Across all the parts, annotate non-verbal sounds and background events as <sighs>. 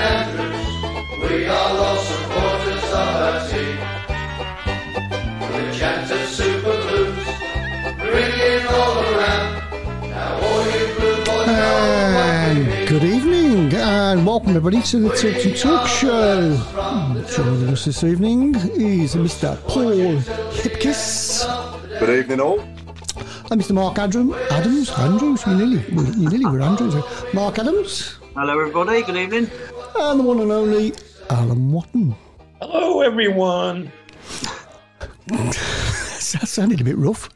Andrews, we are loyal supporters of our team. We chanted Super Blues, ringing all around. Now all you blue boys know what we mean. And good evening, and welcome everybody to the Tilton Talk Show. Joining us this evening is Mr. Paul Hipkiss Good evening, all. and Mr. Mark Adam, Adams. Andrews, you nearly, you nearly were Andrews. Mark Adams Hello, everybody. Good evening. And the one and only Alan Watton. Hello, everyone. That sounded a bit rough.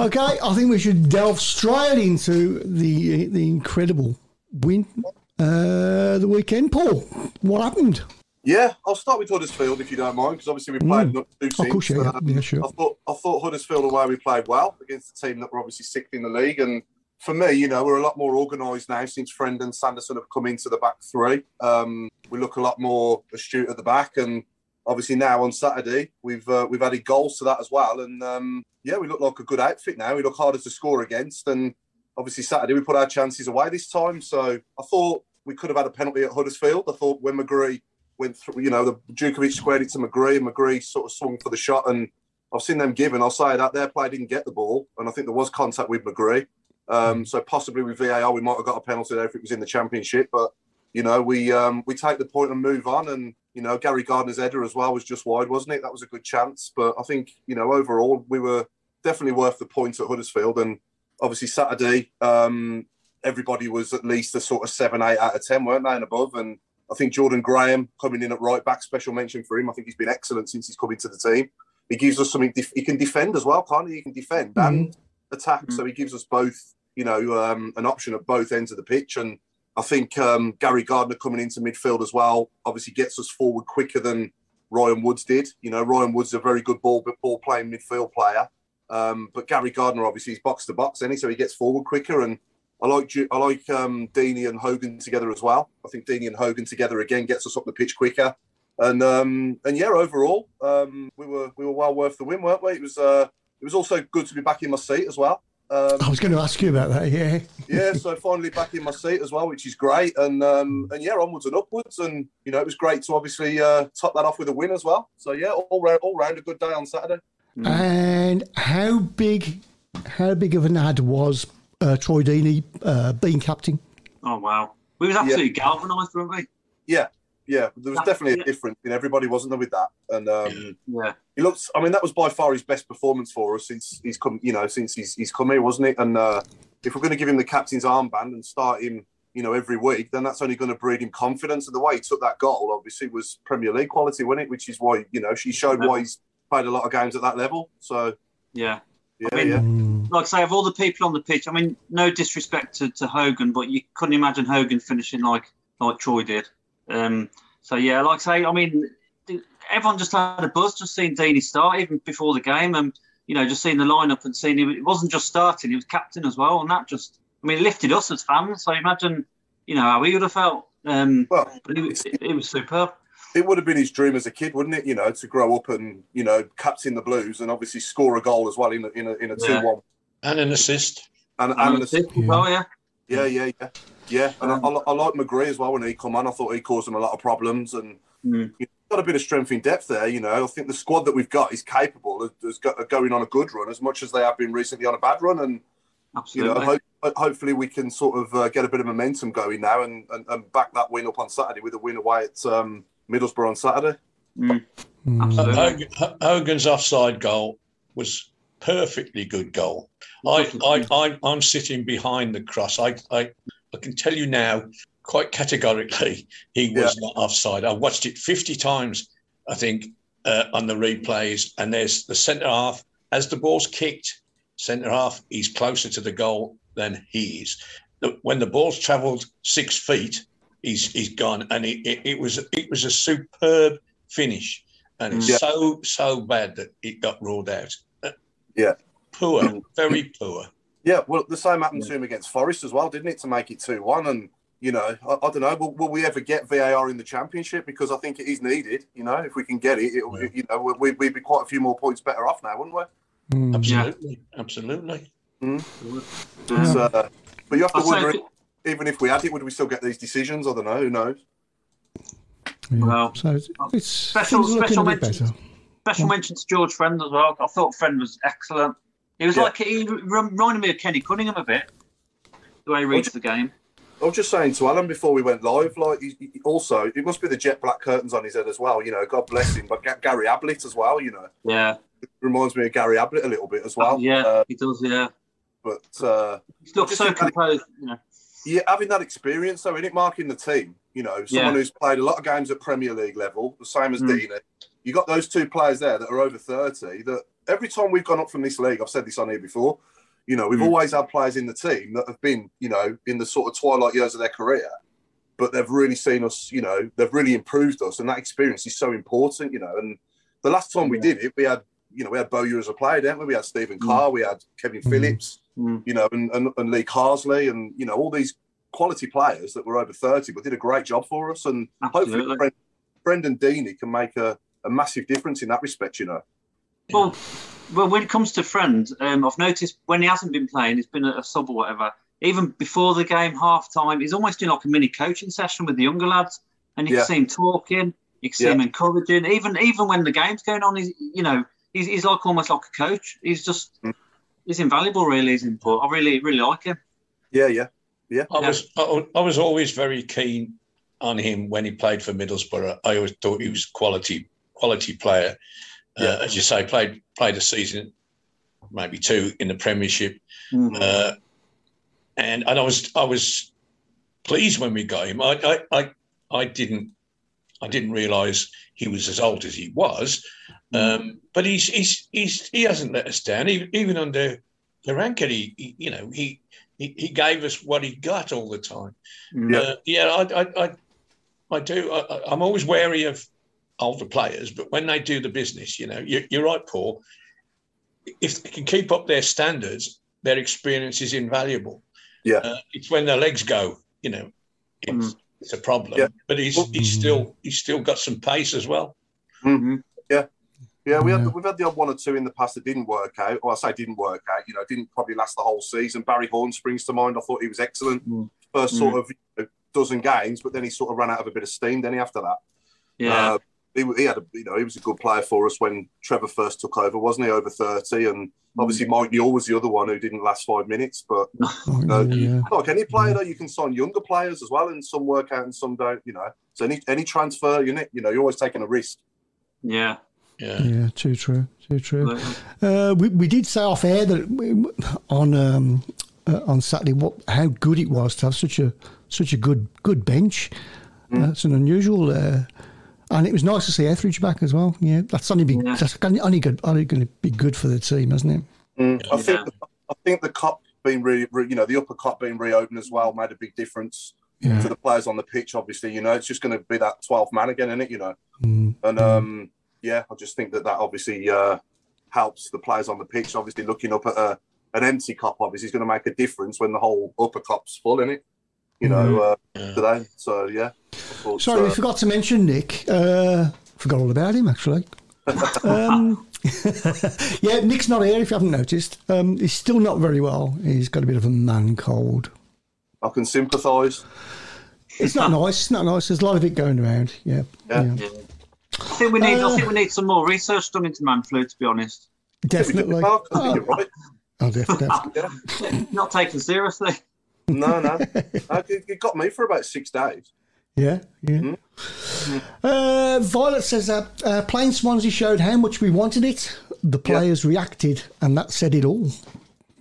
Okay, I think we should delve straight into the the incredible win uh, the weekend. Paul, what happened? Yeah, I'll start with Huddersfield if you don't mind, because obviously we played not two Of course, teams. yeah, Um, yeah, sure. I thought I thought Huddersfield away we played well against a team that were obviously sixth in the league, and for me, you know, we're a lot more organised now since Friend and Sanderson have come into the back three. Um, we look a lot more astute at the back, and obviously now on Saturday we've uh, we've added goals to that as well, and um, yeah, we look like a good outfit now. We look harder to score against, and obviously Saturday we put our chances away this time. So I thought we could have had a penalty at Huddersfield. I thought when McGree went through, you know, the Jutkiewicz squared it to McGree, and McGree sort of swung for the shot, and I've seen them give, and I'll say that their player didn't get the ball, and I think there was contact with McGree. Um, so possibly with VAR we might have got a penalty there if it was in the championship, but you know we um, we take the point and move on, and you know Gary Gardner's header as well was just wide, wasn't it? That was a good chance, but I think you know overall we were definitely worth the points at Huddersfield, and obviously Saturday um, everybody was at least a sort of seven, eight out of ten, weren't they, and above, and I think Jordan Graham coming in at right back, special mention for him. I think he's been excellent since he's come into the team. He gives us something. Def- he can defend as well, can't he? He can defend and attack. So he gives us both, you know, um, an option at both ends of the pitch. And I think um, Gary Gardner coming into midfield as well, obviously gets us forward quicker than Ryan Woods did. You know, Ryan Woods is a very good ball ball playing midfield player. Um, but Gary Gardner obviously is box to box, any so he gets forward quicker. And I like I like um, Deeney and Hogan together as well. I think Deeney and Hogan together again gets us up the pitch quicker. And um, and yeah, overall, um, we were we were well worth the win, weren't we? It was uh, it was also good to be back in my seat as well. Um, I was going to ask you about that. Yeah, yeah, so <laughs> finally back in my seat as well, which is great. And um, and yeah, onwards and upwards. And you know, it was great to obviously uh, top that off with a win as well. So yeah, all round, all round a good day on Saturday. and how big, how big of an ad was uh, Troy Deeney uh, being captain? Oh, wow. We was absolutely galvanised, weren't we? Yeah, yeah, there was definitely a difference in everybody, wasn't there, with that? And um, Yeah. he looks. I mean, that was by far his best performance for us since he's come. You know, since he's he's come here, wasn't it? And uh, if we're going to give him the captain's armband and start him, you know, every week, then that's only going to breed him confidence. And the way he took that goal, obviously, was Premier League quality, wasn't it? Which is why you know she showed why he's played a lot of games at that level. So Yeah. yeah, I mean, yeah. Like I say, of all the people on the pitch, I mean, no disrespect to, to Hogan, but you couldn't imagine Hogan finishing like like Troy did. Um, so yeah, like I say, I mean, everyone just had a buzz just seeing Deeney start even before the game, and you know, just seeing the lineup and seeing him. It wasn't just starting; he was captain as well, and that just, I mean, it lifted us as fans. So imagine, you know, how we would have felt. Um, Well, but it, was- it, it was superb. it would have been his dream as a kid, wouldn't it? You know, to grow up and you know captain the Blues and obviously score a goal as well in a, in a, in a Yeah. two-one and an assist. and, and, And an assist. as well, yeah. Yeah, yeah, yeah, yeah. And I, I, I like McGree as well when he come on. I thought he caused them a lot of problems and Mm. you know, got a bit of strength in depth there. You know, I think the squad that we've got is capable of, of going on a good run as much as they have been recently on a bad run. And You know, hope, hopefully we can sort of uh, get a bit of momentum going now and, and, and back that win up on Saturday with a win away at um, Middlesbrough on Saturday. Mm. Mm. Absolutely. Hogan, Hogan's offside goal was perfectly good goal. I, I, I, I'm sitting behind the cross. I, I, I can tell you now, quite categorically, he was not offside. I watched it 50 times, I think, uh, on the replays. And there's the centre half. As the ball's kicked, centre half, he's closer to the goal than he is. The- When the ball's travelled six feet, he's he's gone. And it, it, it was it was a superb finish. And it's Yeah. so so bad that it got ruled out. Uh, Yeah. Poor, very poor. Yeah, well, the same happened to him against Forest as well, didn't it, to make it 2 1? And, you know, I, I don't know, will, will we ever get VAR in the Championship? Because I think it is needed, you know, if we can get it, it'll, Yeah. you know, we, we'd be quite a few more points better off now, wouldn't we? Mm. Absolutely, absolutely. But, uh, but you have to I'll wonder, if if, even if we had it, would we still get these decisions? I don't know, who knows? Yeah. Well, so it's, it's special- things are looking special a mention. better. Special mention to George Friend as well. I thought Friend was excellent. He was Yeah. like he reminded me of Kenny Cunningham a bit. The way he reads the game. I was just saying to Alan before we went live, like, he, he- also, it must be the jet black curtains on his head as well, you know, God bless him. But Ga- Gary Ablett as well, you know, Yeah, reminds me of Gary Ablett a little bit as well. yeah, Uh, he does. Yeah, but, uh, he looks so that- composed. You know. yeah, having that experience, though, in it, marking the team, you know, someone Yeah. who's played a lot of games at Premier League level, the same as Mm. Deeney, you got those two players there that are over 30 that every time we've gone up from this league, I've said this on here before, you know, we've Mm. always had players in the team that have been, you know, in the sort of twilight years of their career, but they've really seen us, you know, they've really improved us, and that experience is so important, you know. And the last time we did it, we had, you know, we had Bowyer as a player, didn't we? We had Stephen Carr, we had Kevin Mm. Phillips, Mm. you know, and, and, and Lee Carsley, and you know, all these quality players that were over 30 but did a great job for us. And hopefully, Absolutely. Bren- Brendan Deeney can make a, a massive difference in that respect, you know. Well, well, when it comes to friend, um, I've noticed when he hasn't been playing, he's been at a sub or whatever. Even before the game, half time, he's almost doing like a mini coaching session with the younger lads, and you Yeah. can see him talking, you can see Yeah. him encouraging. Even even when the game's going on, he's you know he's, he's like almost like a coach. He's just Mm. he's invaluable, really. His input. I really really like him. Yeah, yeah, yeah. I was I, I was always very keen on him when he played for Middlesbrough. I always thought he was quality quality player. Uh, Yeah. as you say, played played a season, maybe two in the Premiership, Mm. uh, and and I was I was pleased when we got him. I I I, I didn't I didn't realise he was as old as he was, um, but he's he's he's he hasn't let us down. Even, even under Karanka, he, he you know he, he he gave us what he got all the time. Mm. Uh, yeah, I, I, I, I do. I- I'm always wary of older players, but when they do the business, you know, you, you're right, Paul. If they can keep up their standards, their experience is invaluable. Yeah. Uh, it's when their legs go, you know, it's, it's a problem. Yeah. But he's he's still he's still got some pace as well. Yeah, yeah, we Yeah. had we've had the odd one or two in the past that didn't work out. Well, I say didn't work out. You know, didn't probably last the whole season. Barry Horne springs to mind. I thought he was excellent Mm. first sort of you know, dozen games, but then he sort of ran out of a bit of steam. Then he after that, Yeah. Uh, he, he had a you know he was a good player for us when Trevor first took over, wasn't he? Over thirty, and obviously Mike Newell was the other one who didn't last five minutes. But <laughs> Oh, No. yeah. like any player, though, you can sign younger players as well, and some work out and some don't. You know, so any any transfer, you know, you know, you're always taking a risk. yeah. Yeah. Yeah, too true, too true. Uh, we, we did say off air that we, on um, uh, on Saturday what how good it was to have such a such a good good bench. That's an unusual, uh, and it was nice to see Etheridge back as well. Yeah, that's only be Yeah. that's only good, only going to be good for the team, isn't it? I think the, I think the Kop being re, re, you know the upper Kop being reopened as well made a big difference Yeah. to the players on the pitch. Obviously, you know it's just going to be that 12 man again, isn't it? You know, Mm. and um, yeah, I just think that that obviously uh, helps the players on the pitch. Obviously, looking up at a, an empty Kop obviously is going to make a difference when the whole upper Kop's full, in it. You know, uh, Yeah. today. So yeah. I thought, Sorry, we uh, forgot to mention Nick. Uh, forgot all about him actually. <laughs> um, <laughs> yeah, Nick's not here. If you haven't noticed, um, he's still not very well. He's got a bit of a man cold. I can sympathise. It's not <laughs> nice. It's not nice. There's a lot of it going around. Yeah. Yeah. Yeah. I think we need. Uh, I think we need some more research done into man flu. To be honest. Definitely. Mark, I think Oh, you're right. Oh, definitely. Not taken seriously. No, no. Uh, it, it got me for about six days. Yeah, yeah. Mm-hmm. Uh, Violet says that uh, playing Swansea showed how much we wanted it. The players reacted, and that said it all.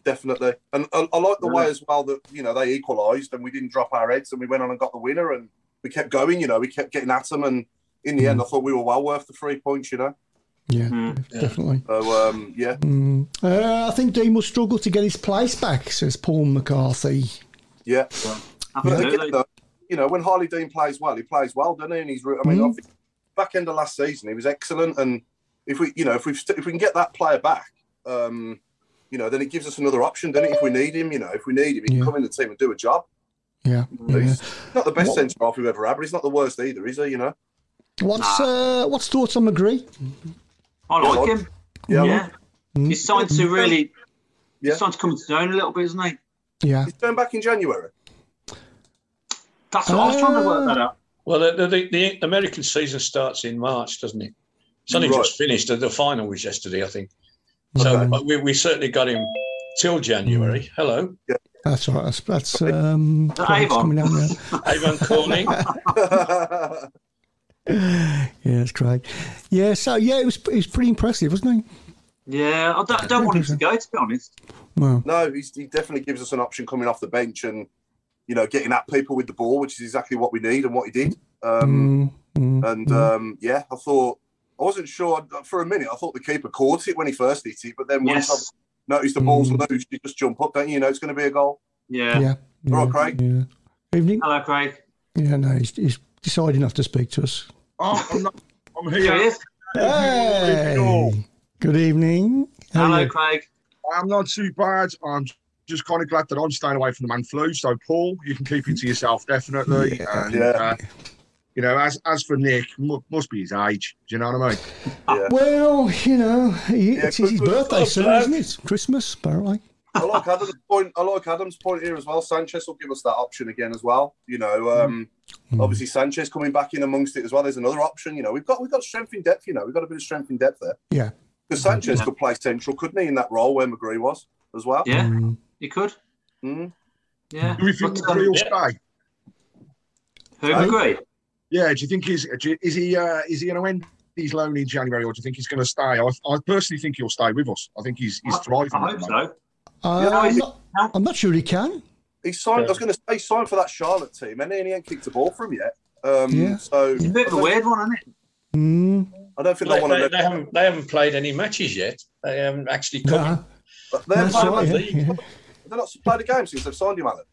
Definitely. And I, I like the way as well that, you know, they equalised and we didn't drop our heads and we went on and got the winner and we kept going, you know, we kept getting at them. And in the end, I thought we were well worth the three points, you know. Yeah, Mm. definitely. So, um, yeah. Uh, I think Dean will struggle to get his place back, says Paul McCarthy. Yeah. But Absolutely. again, though, you know, when Harlee Dean plays well, he plays well, doesn't he? And he's, re- I mean, Mhm. Back end of last season, he was excellent. And if we, you know, if we if we can get that player back, um, you know, then it gives us another option, doesn't it? If we need him, you know, if we need him, he Yeah. can come in the team and do a job. Yeah. yeah. Not the best What- centre half we've ever had, but he's not the worst either, is he? You know. What's uh, what's thoughts on McGree? I like him. Yeah. Yeah. He's starting to really. Yeah. He's starting to come into his own a little bit, isn't he? Yeah. He's going back in January. That's what I was trying to work that out. Well, the, the, the American season starts in March, doesn't it? It's only Right. just finished. The final was yesterday, I think. So Okay. we, we certainly got him till January. Hello, Yeah. That's all right. That's, that's um, that Clive's Avon? coming down there. <laughs> Avon Corning. Yeah, that's great. Yeah, so yeah, it was it was pretty impressive, wasn't Yeah, I don't, I don't want him to go, to be honest. he? Well, no, he's, he definitely gives us an option coming off the bench and you know getting at people with the ball, which is exactly what we need and what he did. Um, mm, mm, and um, yeah, I thought I wasn't sure for a minute. I thought the keeper caught it when he first hit it, but then once Yes. I noticed the ball's Mm. loose, you just jump up, don't you? You know it's going to be a goal. Yeah. yeah. yeah, All right, Craig. Yeah. Evening. Hello, Craig. Yeah, no, he's, he's decided not to speak to us. Oh, I'm, not, I'm Here he Hey, good evening. How Hello. Craig. I'm not too bad. I'm just kind of glad that I'm staying away from the man flu. So, Paul, you can keep it to yourself, definitely. Yeah. And, Yeah. Uh, you know, as as for Nick, mu- must be his age. Do you know what I mean? Yeah. Well, you know, he, Yeah, it's his good- good birthday soon, isn't it? Christmas, apparently. I like Adam's point. I like Adam's point here as well. Sanchez will give us that option again as well. You know, um, Mm. obviously Sanchez coming back in amongst it as well. There's another option. You know, we've got we've got strength in depth. You know, we've got a bit of strength in depth there. Yeah. Because Sanchez Yeah. could play central, couldn't he, in that role where McGree was as well? Yeah, Mm. you could. Mm. Yeah. Do we think But, um, McGree will yeah. stay? Who Hey? agree? Yeah. Do you think he's you- is he uh, is he going to end his loan in January, or do you think he's going to stay? I, I personally think he'll stay with us. I think he's he's thriving. I at hope so. Uh, Yeah, I'm, not, I'm not sure he can. He signed. I was going to say he signed for that Charlotte team, and he ain't kicked a ball from yet. Um, Yeah. So It's a bit of a weird one, isn't it? Mm, I don't think They, they want to. they haven't they haven't played any matches yet. They haven't actually come. no, They haven't played, right. a- Yeah, yeah. they've not played a game since they've signed him, Alan.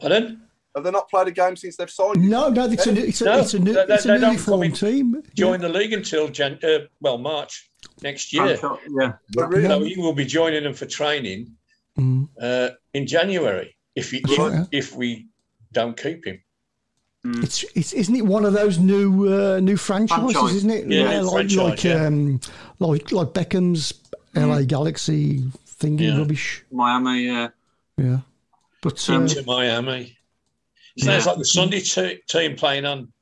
Pardon? Have they not played a game since they've signed him? No, no, it's a, it's a, No, it's a, new, they- they- it's a they newly formed team. Join the league until Jan. Uh, well, March next year. I'm sure- yeah. But really, So he will be joining them for training Mm. uh, in January if he, Right. if, if we don't keep him. It's, it's isn't it one of those new uh, new franchises, Franchise. isn't it? Yeah, like like yeah. um like like Beckham's LA Galaxy thingy Yeah. rubbish. Miami, yeah. Yeah, but uh, Um, to Miami. Sounds Yeah. like the Sunday te- team playing on.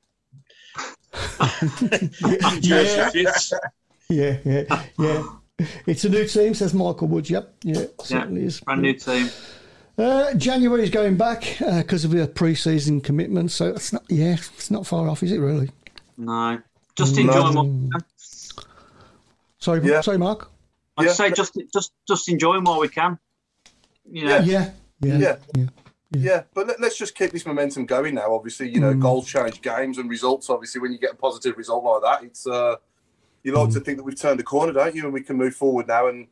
<laughs> yeah, yeah, yeah, yeah. It's a new team, says Michael Wood. Yep, yeah, it Yeah. certainly is. Brand new team. Uh, January is going back because of the pre-season commitment, so it's not. Yeah, it's not far off, is it? Really? No. Just enjoy what we. Sorry, Yeah. sorry, Mark. I'd Yeah. say just just just enjoy them while we can. You know, Yeah. Yeah, yeah, Yeah. yeah. Yeah, but let, us just keep this momentum going now. Obviously, you know, Mm. goals change games and results. Obviously, when you get a positive result like that, it's uh, you like Mm. to think that we've turned the corner, don't you? And we can move forward now and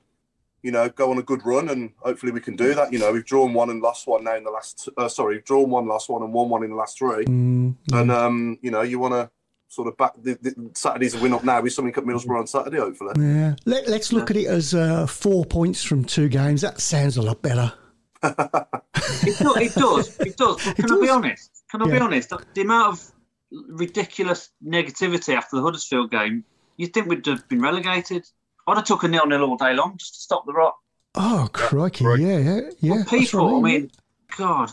you know go on a good run, and hopefully we can do that. You know, we've drawn one and lost one now in the last. Uh, sorry, drawn one, lost one, and won one in the last three. Mm, And um, you know, you want to sort of back the, the Saturday's a win up now with something at Middlesbrough on Saturday, hopefully. yeah. Let, let's look at it as uh, four points from two games. That sounds a lot better. it, do, it does. It does. <laughs> But can I be honest? Can I be honest? The amount of ridiculous negativity after the Huddersfield game, you'd think we'd have been relegated. I'd have took a nil nil all day long just to stop the rot. Oh, crikey. right. Yeah, yeah, yeah. But that's people, I right. mean, God,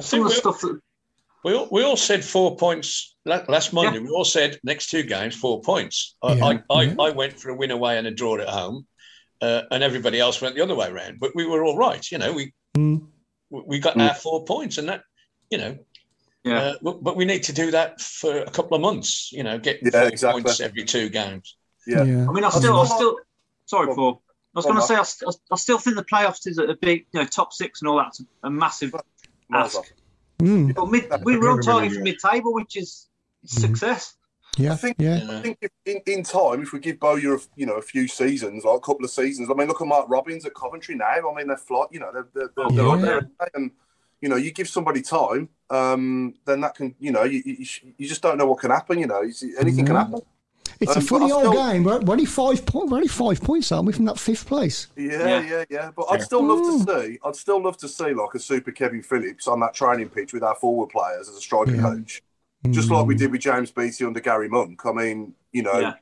some of the stuff that we, all, we all said four points last Monday. Yeah. We all said next two games, four points. I, Yeah, I, I, yeah. I went for a win away and a draw at home. uh, and everybody else went the other way around. But we were all right, you know. We Mm. we got our four points, and that, you know. Yeah. Uh, but, but we need to do that for a couple of months, you know, get Yeah, four exactly. points every two games. Yeah. I mean, I still, I still. Sorry, Go. Paul. I was going to say, I, st- I still think the playoffs is a big, you know, top six and all that's a massive ask. Mm. But mid, we were on target for mid-table, which is Mm-hmm. success. Yeah, I think yeah. I think if, in, in time, if we give Bowyer, a, you know, a few seasons, like a couple of seasons. I mean, look at Mark Robins at Coventry now. I mean, they're fly, you know, they're, they're, they're, they're up there, and you know, you give somebody time, um, then that can, you know, you, you, you just don't know what can happen. You know, You see, anything can happen. It's a Um, but funny old still- game. We're, we're only five point, we're only five points, aren't we, from that fifth place? Yeah, Yeah. yeah, yeah. But I'd still love to see. I'd still love to see like a super Kevin Phillips on that training pitch with our forward players as a striker Yeah. coach, just like we Mm. did with James Beattie under Gary Monk. I mean, you know, Yeah.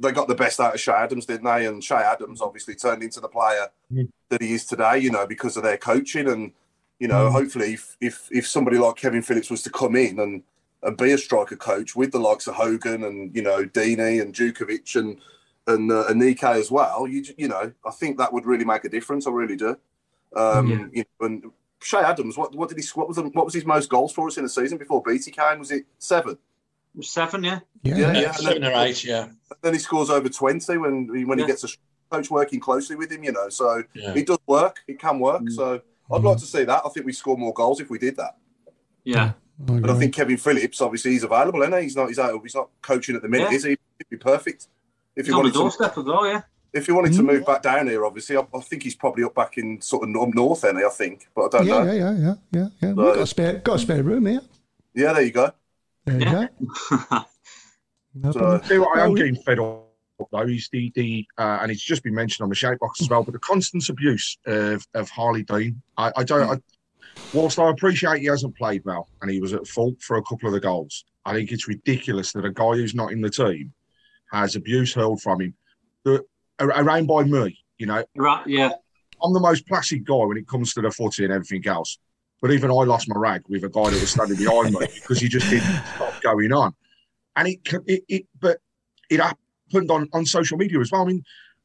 they got the best out of Che Adams, didn't they? And Che Adams obviously turned into the player Mm. that he is today. You know, because of their coaching and you know, Mm. hopefully, if, if if somebody like Kevin Phillips was to come in and and be a striker coach with the likes of Hogan and you know Deeney and Jutkiewicz and and uh, and Nike as well, you you know, I think that would really make a difference. I really do. Um, Yeah. you know, and Che Adams, what what did he what was the, what was his most goals for us in the season before Beattie came? Was it seven? Seven, yeah. Yeah, Yeah, yeah. yeah. Seven or eight, yeah. Then he scores over twenty when when Yeah. he gets a coach working closely with him. You know, so Yeah. it does work. It can work. Mm. So I'd like to see that. I think we score more goals if we did that. Yeah. But I think Kevin Phillips, obviously, he's available, isn't he? He's not. He's out. He's not coaching at the minute, Yeah. is he? He'd be perfect. If he He's on wanted to, doorstep as well, yeah. if he wanted to Mm. move back down here, obviously, I, I think he's probably up back in sort of up north, then I think. But I don't yeah, know. yeah, yeah, yeah, yeah, yeah. We've got a spare, got a spare room here. Yeah, there you go. There you Yeah. go. <laughs> No So- See what I am getting fed up though is the the uh, and it's just been mentioned on the shape box as well, but the constant abuse of, of Harlee Dean. I, I don't. I, whilst I appreciate he hasn't played well and he was at fault for a couple of the goals, I think it's ridiculous that a guy who's not in the team has abuse hurled from him. That around by me, you know, right, yeah. I'm the most placid guy when it comes to the footy and everything else. But even I lost my rag with a guy that was standing behind me <laughs> because he just didn't stop going on. And it, it, it but it happened on, on social media as well. I mean,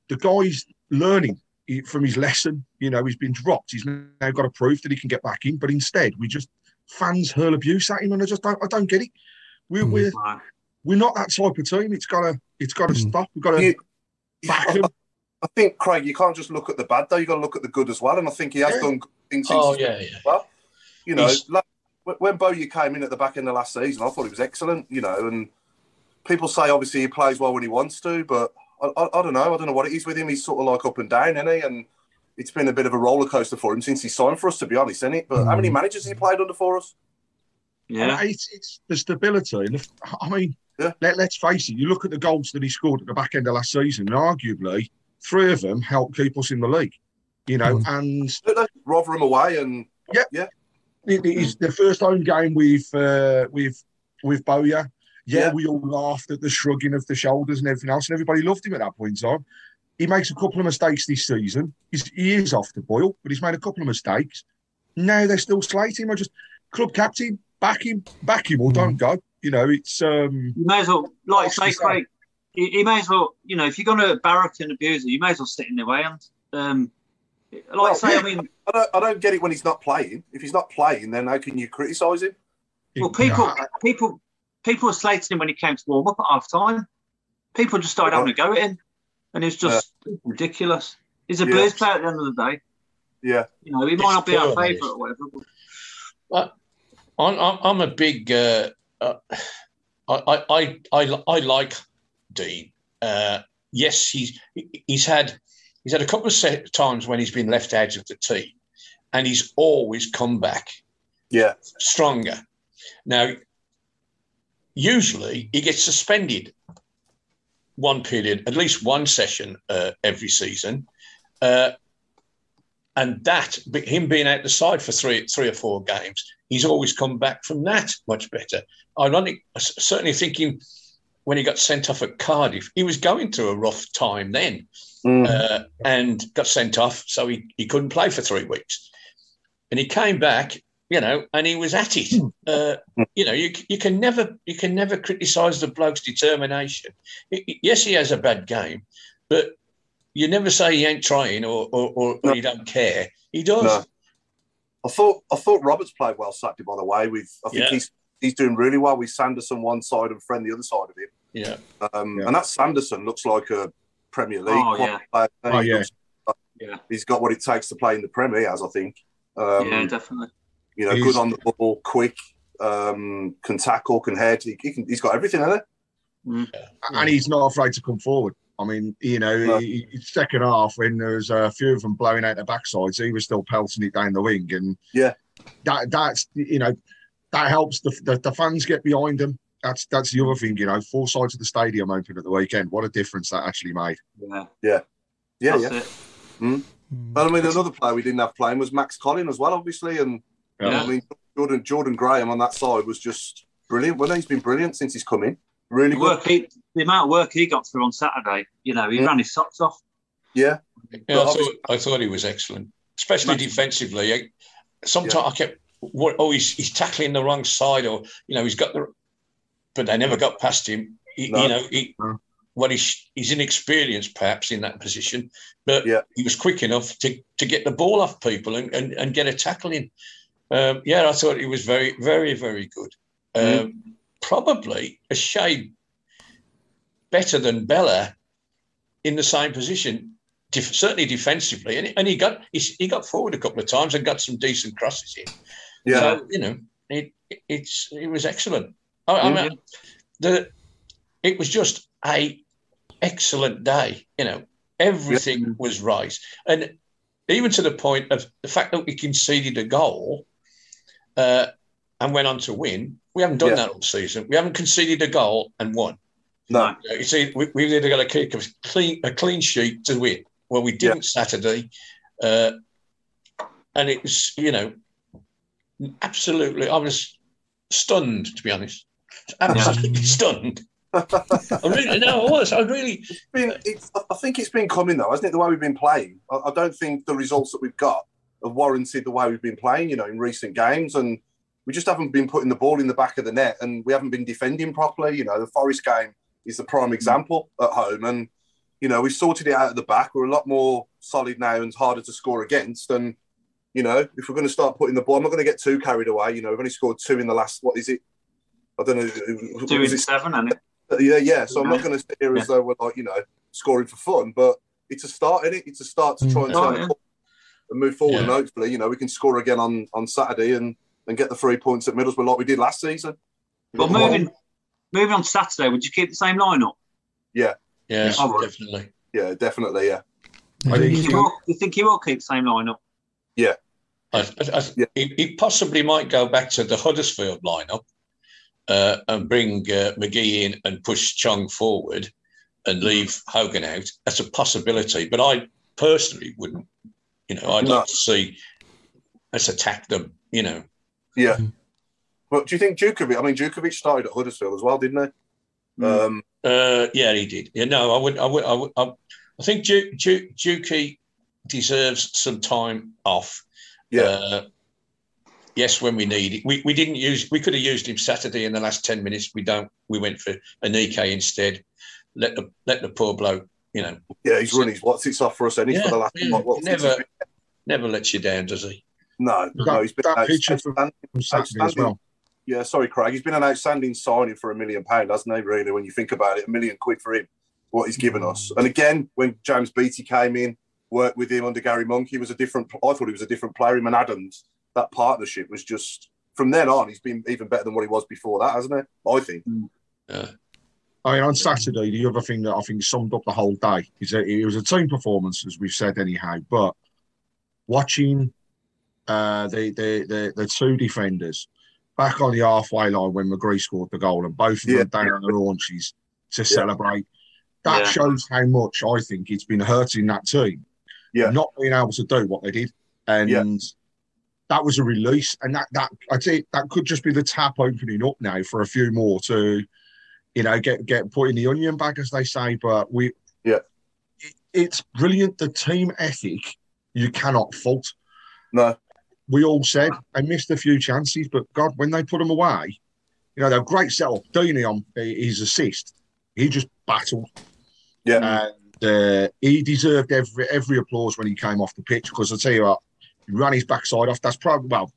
the guy's learning from his lesson. You know, he's been dropped. He's now got to prove that he can get back in. But instead, we just fans hurl abuse at him, and I just don't. I don't get it. We're Mm. we're, we're not that type of team. It's gotta it's gotta Mm. stop. We've got to You- back him. I think Craig, you can't just look at the bad though. You got to look at the good as well. And I think he has Yeah. done good things. Oh, yeah, yeah. Well, you know, like, when- when Bowyer came in at the back end of last season, I thought he was excellent. You know, and people say obviously he plays well when he wants to, but I, I, I don't know. I don't know what it is with him. He's sort of like up and down, isn't he? And it's been a bit of a roller coaster for him since he signed for us, to be honest, isn't it? But how many mm. managers has he played under for us? Yeah. Uh, it's, it's the stability. And the, I mean, Yeah. let, let's face it, you look at the goals that he scored at the back end of last season, and arguably, three of them helped keep us in the league. You know, mm. and Don't they? Rotherham away and yeah, yeah. it, it is the first home game with uh, with with Bowyer. Yeah, Yeah. we all laughed at the shrugging of the shoulders and everything else, and everybody loved him at that point in time. He makes a couple of mistakes this season. He's, he is off the boil, but he's made a couple of mistakes. Now they're still slating him. I just club captain, back him, back him, or don't go. You know, it's um, You may as well, like say, to? Craig, you, you may as well, you know, if you're going to barrack and abuse it, you may as well sit in the way. And, um, like I Well, say, yeah. I mean, I don't, I don't get it when he's not playing. If he's not playing, then how can you criticise him? well, people, Yeah, people, people were slating him when he came to warm up at half time. People just started having a go at him, and it was just ridiculous. He's a Yeah. Blues player at the end of the day. Yeah, You know, he might not be our favourite or whatever. But I'm, I'm, I'm a big. Uh, uh, I, I, I, I like Dean. Uh, yes, he's he's had he's had a couple of set times when he's been left out of the team, and he's always come back yeah, stronger. Now, usually he gets suspended one period, at least one session uh, every season, uh, and that him being out the side for three, three or four games, he's always come back from that much better. Ironic, certainly thinking when he got sent off at Cardiff, he was going through a rough time then, Mm. uh, and got sent off, so he, he couldn't play for three weeks, and he came back you know, and he was at it. Uh, you know, you you can never you can never criticise the bloke's determination. I- I- yes, he has a bad game, but you never say he ain't trying or or, or, No. or he don't care. He does. No. I thought I thought Roberts played well Saturday. By the way, with I think Yeah. he's he's doing really well with Sanderson one side and Friend the other side of him. Yeah. Um, Yeah. And that Sanderson looks like a Premier League Oh, yeah. player. Oh, He yeah. looks- Yeah. He's got what it takes to play in the Premier. as I think. Um, yeah, definitely. You know, He's- good on the ball, quick, um, can tackle, can head. He, he can, he's got everything in it. Mm. and he's not afraid to come forward. I mean, you know, No. he, he- second half when there was a few of them blowing out their backsides, he was still pelting it down the wing, and Yeah. that that's you know that helps the, the the fans get behind him. That's that's the other thing, you know. Four sides of the stadium open at the weekend. What a difference that actually made. Yeah, Yeah, that's yeah. it. Hmm. Hmm. But I mean, another player we didn't have playing was Max Colin as well, obviously. And Yeah. I mean, Jordan Jordan Graham on that side was just brilliant. Well, he's been brilliant since he's come in. Really The good. work he, the amount of work he got through on Saturday, you know, he Yeah. ran his socks off. Yeah, Yeah, I thought I thought he was excellent, especially Max- defensively. I- Sometimes I kept, what, oh, he's, he's tackling the wrong side, or you know, he's got the, but they never got past him. He, No. You know, he, No. what he's he's inexperienced perhaps in that position, but Yeah. he was quick enough to, to get the ball off people and, and, and get a tackle in. Um, yeah, I thought he was very, very, very good. Um, probably a shade better than Bela in the same position, def- certainly defensively, and, and he got he, he got forward a couple of times and got some decent crosses in. yeah, So you know, it it's it was excellent. I, I Mm-hmm. mean, the it was just a excellent day. You know, everything was right, and even to the point of the fact that we conceded a goal uh, and went on to win. We haven't done Yeah. that all season. We haven't conceded a goal and won. no, You see, we, we've either got to kick a clean a clean sheet to win. Well, we didn't Saturday, uh, and it was you know absolutely. I was stunned to be honest, absolutely stunned. I really no, I was. I really It's been, it's, I think it's been coming though, hasn't it? The way we've been playing. I, I don't think the results that we've got have warranted the way we've been playing. You know, in recent games, and we just haven't been putting the ball in the back of the net, and we haven't been defending properly. You know, the Forest game is the prime example at home, and you know we've sorted it out at the back. We're a lot more solid now and harder to score against. And you know, if we're going to start putting the ball, I'm not going to get too carried away. You know, we've only scored two in the last. What is it? I don't know. Two in it? seven, and? Yeah, yeah. So I'm not going to sit here as though we're like you know scoring for fun, but it's a start in it. It's a start to try and Mm. Oh, turn yeah. The corner and move forward, Yeah. and hopefully you know we can score again on on Saturday and and get the three points at Middlesbrough like we did last season. But moving, moving on to Saturday, would you keep the same lineup? yes, Oh, definitely. Yeah, definitely. Yeah, I think You, will, you think you will keep the same lineup? I, I, I, Yeah. he, he possibly might go back to the Huddersfield lineup uh, and bring uh, McGree in and push Chong forward and leave Hogan out. That's a possibility, but I personally wouldn't. You know, I'd No. like to see us attack them. You know, yeah. But do you think Jutkiewicz? I mean, Jutkiewicz started at Huddersfield as well, didn't he? Mm. Um, uh, yeah, he did. Yeah, no, I would. I would. I, would, I, I think Ju, Ju, Juki deserves some time off. yeah, Uh, yes, when we need it. We, we didn't use. We could have used him Saturday in the last ten minutes. We don't. We went for Aneke instead. Let the let the poor bloke. You know, yeah. He's run his what's it's off for us, any Yeah, for the last yeah. what, what, Never- never lets you down, does he? No, That- no. He's been that picture from- outstanding. from Saturday as well. Yeah, sorry, Craig. He's been an outstanding signing for a million pound, hasn't he? Really, when you think about it, a million quid for him, what he's given us. And again, when James Beattie came in, worked with him under Gary Monk, he was a different. I thought he was a different player. Him and Adams, that partnership was just from then on. He's been even better than what he was before that, hasn't he? I think. Uh, I mean, on Saturday, the other thing that I think summed up the whole day is that it was a team performance, as we've said anyhow. But watching uh, the, the the the two defenders back on the halfway line when McGree scored the goal, and both of Yeah. them down on their haunches to celebrate, that Yeah. shows how much I think it's been hurting that team. Yeah. not being able to do what they did, and. Yeah. That was a release, and that that I think that could just be the tap opening up now for a few more to you know, get get put in the onion bag, as they say. But we, Yeah. it, it's brilliant. The team ethic you cannot fault. No, We all said they missed a few chances, but God, when they put them away, you know, they're great setup. Deeney on his assist, he just battled. yeah, And uh, he deserved every every applause when he came off the pitch because I tell you what, he ran his backside off. That's probably well,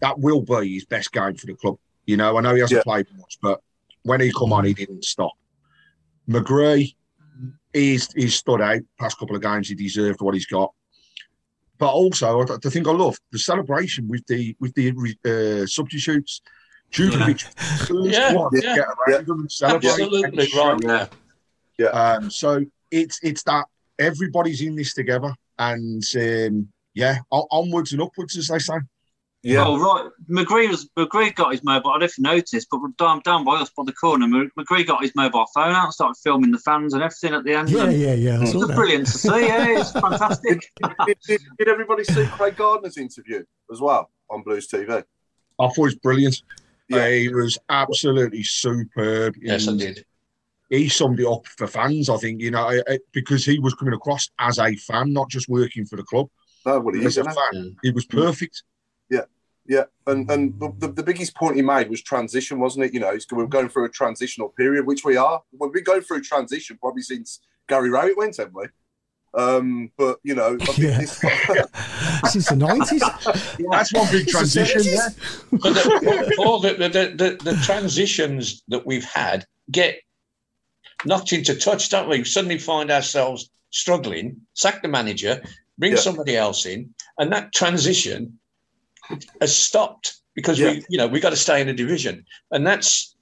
that will be his best game for the club. You know, I know he hasn't Yeah. played much, but when he come on, he didn't stop. McGree, he's he's stood out past couple of games. He deserved what he's got. But also, I- the thing I love the celebration with the with the uh, substitutes. Jutkiewicz, <laughs> first Yeah, one to yeah. get around them and celebrate. Absolutely and right. Yeah. um, so it's it's that everybody's in this together, and um, yeah, onwards and upwards, as they say. Yeah. Oh right, McGree was McGree got his mobile. I don't know if you noticed, but down down by us by the corner, McGree got his mobile phone out and started filming the fans and everything at the end. Yeah, and yeah, yeah. I It was brilliant to see. Yeah, it's <laughs> fantastic. did, did, did everybody see Craig Gardner's interview as well on Blues TV? I thought it was brilliant. Yeah. he was absolutely superb. Yes, I did. He summed it up for fans, I think. You know, I- I- because he was coming across as a fan, not just working for the club. No, what he is, a isn't it? fan, mm. he was perfect. Yeah, yeah. and and the, the, the biggest point he made was transition, wasn't it? You know, we're going through a transitional period, which we are. We've been going through transition probably since Gary Rowett went, haven't we? Um, but you know, Yeah. this, <laughs> Since the nineties. That's one big Since the transition. 70s. Yeah. But the, all the, the, the, the transitions that we've had get knocked into touch, don't we? Suddenly find ourselves struggling, sack the manager, bring Yeah. somebody else in, and that transition has stopped because Yeah. we, you know, we got to stay in a division, and that's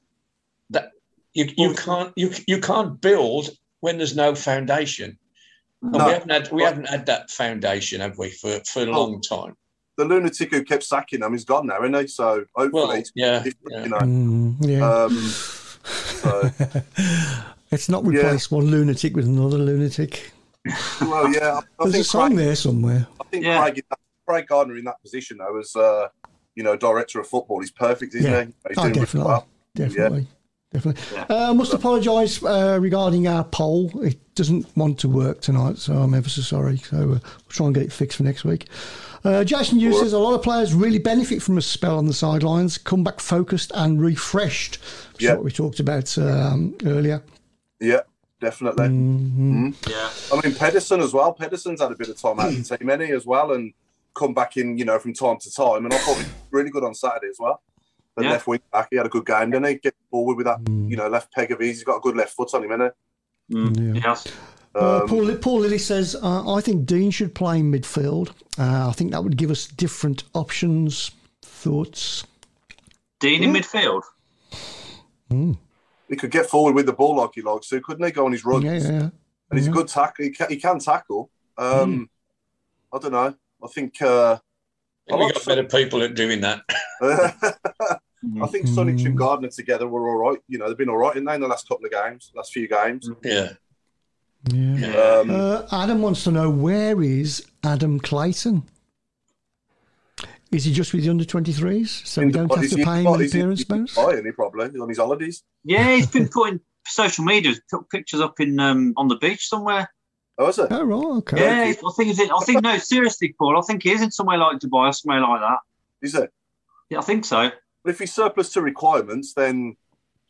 that you, you can't you you can't build when there's no foundation. And No. we haven't had we haven't had that foundation, have we, for, for a Oh. long time? the lunatic who kept sacking them is gone now, isn't he? So hopefully, Well, yeah, different, yeah. you know. Mm, yeah. Um, so, <laughs> Let's not replace one lunatic with another lunatic. well, yeah, I, I There's a song Craig, there somewhere. I think Yeah. Craig, Craig Gardner in that position though, as uh, you know, director of football, he's perfect, isn't Yeah. he? He's Oh, doing really definitely. well. Definitely. Definitely. Yeah. Uh, must apologise uh, regarding our poll. It doesn't want to work tonight, so I'm ever so sorry. So uh, we'll try and get it fixed for next week. Uh, Jason Hughes says a lot of players really benefit from a spell on the sidelines, come back focused and refreshed, which is Yeah. what we talked about um, earlier. Yeah, definitely. Mm-hmm. Yeah. I mean, Pedersen as well. Pedersen's had a bit of time out of the team, any as well, and come back in, you know, from time to time. And I thought he was really good on Saturday as well. The Yeah. left wing back, he had a good game, didn't he? Get forward with that, Mm. you know, left peg of his. He's got a good left foot on him, isn't Mm, Yeah. Yes. Uh, Um, Paul, Paul Lilly says, uh, I think Dean should play in midfield. Uh, I think that would give us different options. Thoughts? Dean in midfield. he? He could get forward with the ball like he likes to, couldn't he? Go on his runs. Yeah, yeah, yeah. And he's a good tackle. He can, he can tackle. Um, I don't know. I think. Uh, I we like got Son- better people at doing that. <laughs> I think Sunjic and Gardner together were all right. You know, they've been all right in there in the last couple of games, last few games. Yeah. yeah. Yeah. Um, Uh, Adam wants to know where is Adam Clayton? Is he just with the under 23s? So we in the- don't have to pay him an appearance is he bonus? Buying he probably He's on his holidays. Yeah, he's been putting social media, took pictures up in um, on the beach somewhere. Oh, is it? Oh, right, okay. Yeah, he's- I think he's in, I think no, seriously, Paul. I think he is in somewhere like Dubai or somewhere like that. Is it? Yeah, I think so. But if he's surplus to requirements, then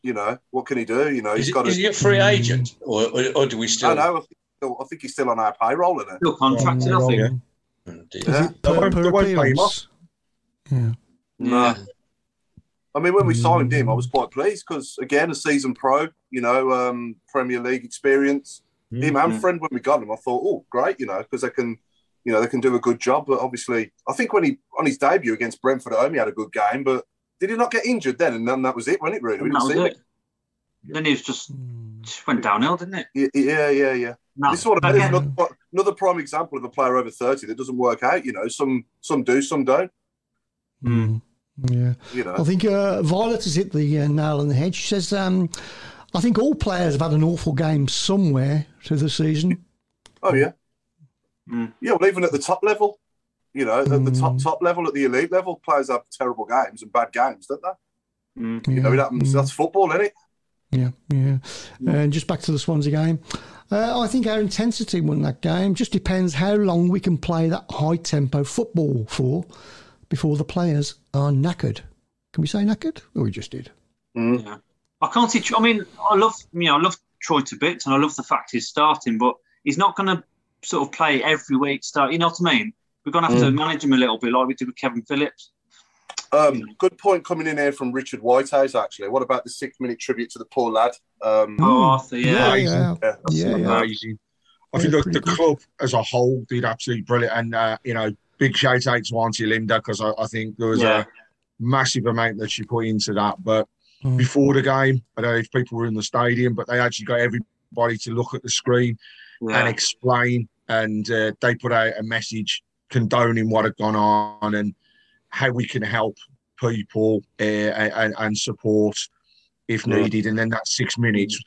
you know what can he do? You know, Is, he's it- got is to. he a free agent, or, or, or do we I still? know. I think, I think he's still on our payroll, isn't it? Still contracted, oh, I think. Yeah. Oh, yeah. Per, per they won't pay him appearance? Yeah. No. I mean, when we signed him, I Mm. was quite pleased because again, a season pro, you know, um, Premier League experience. Him and friend when we got him, I thought, oh, great, you know, because they can, you know, they can do a good job. But obviously, I think when he on his debut against Brentford at home, he had a good game. But did he not get injured then? And then that was it, wasn't it? Really, we didn't see it. Then he was just, Mm. just went downhill, didn't it? it. Yeah, yeah, yeah. No. This is what Okay. Another, another prime example of a player over thirty that doesn't work out. You know, some some do, some don't. Mm. Yeah. You know, I think uh, Violet has hit the uh, nail on the head. She says, um, I think all players have had an awful game somewhere through the season. oh yeah, Mm. yeah. Well, even at the top level, you know, at the top Mm. top level, at the elite level, players have terrible games and bad games, don't they? Mm. You know, it happens. Mm. That's football, isn't it? Yeah, yeah. And just back to the Swansea game. Uh, I think our intensity won that game. Just depends how long we can play that high tempo football for before the players are knackered. Can we say knackered? Or we just did. Mm. Yeah. I can't see. I mean, I love you know, I love Troy to bits, and I love the fact he's starting, but he's not going to sort of play every week. Start, you know what I mean? We're going to have to manage him a little bit, like we did with Kevin Phillips. Um, good point coming in here from Richard Whitehouse. Actually, what about the six-minute tribute to the poor lad? Um, Oh, Arthur, yeah. yeah, yeah, yeah, yeah, yeah. amazing. I think the, the club as a whole did absolutely brilliant. And, uh, you know, big shout out to Auntie Linda because I, I think there was Yeah. a massive amount that she put into that. But Mm. before the game, I don't know if people were in the stadium, but they actually got everybody to look at the screen and explain. And uh, they put out a message condoning what had gone on and how we can help people uh, and, and support if Yeah. needed. And then that six minutes.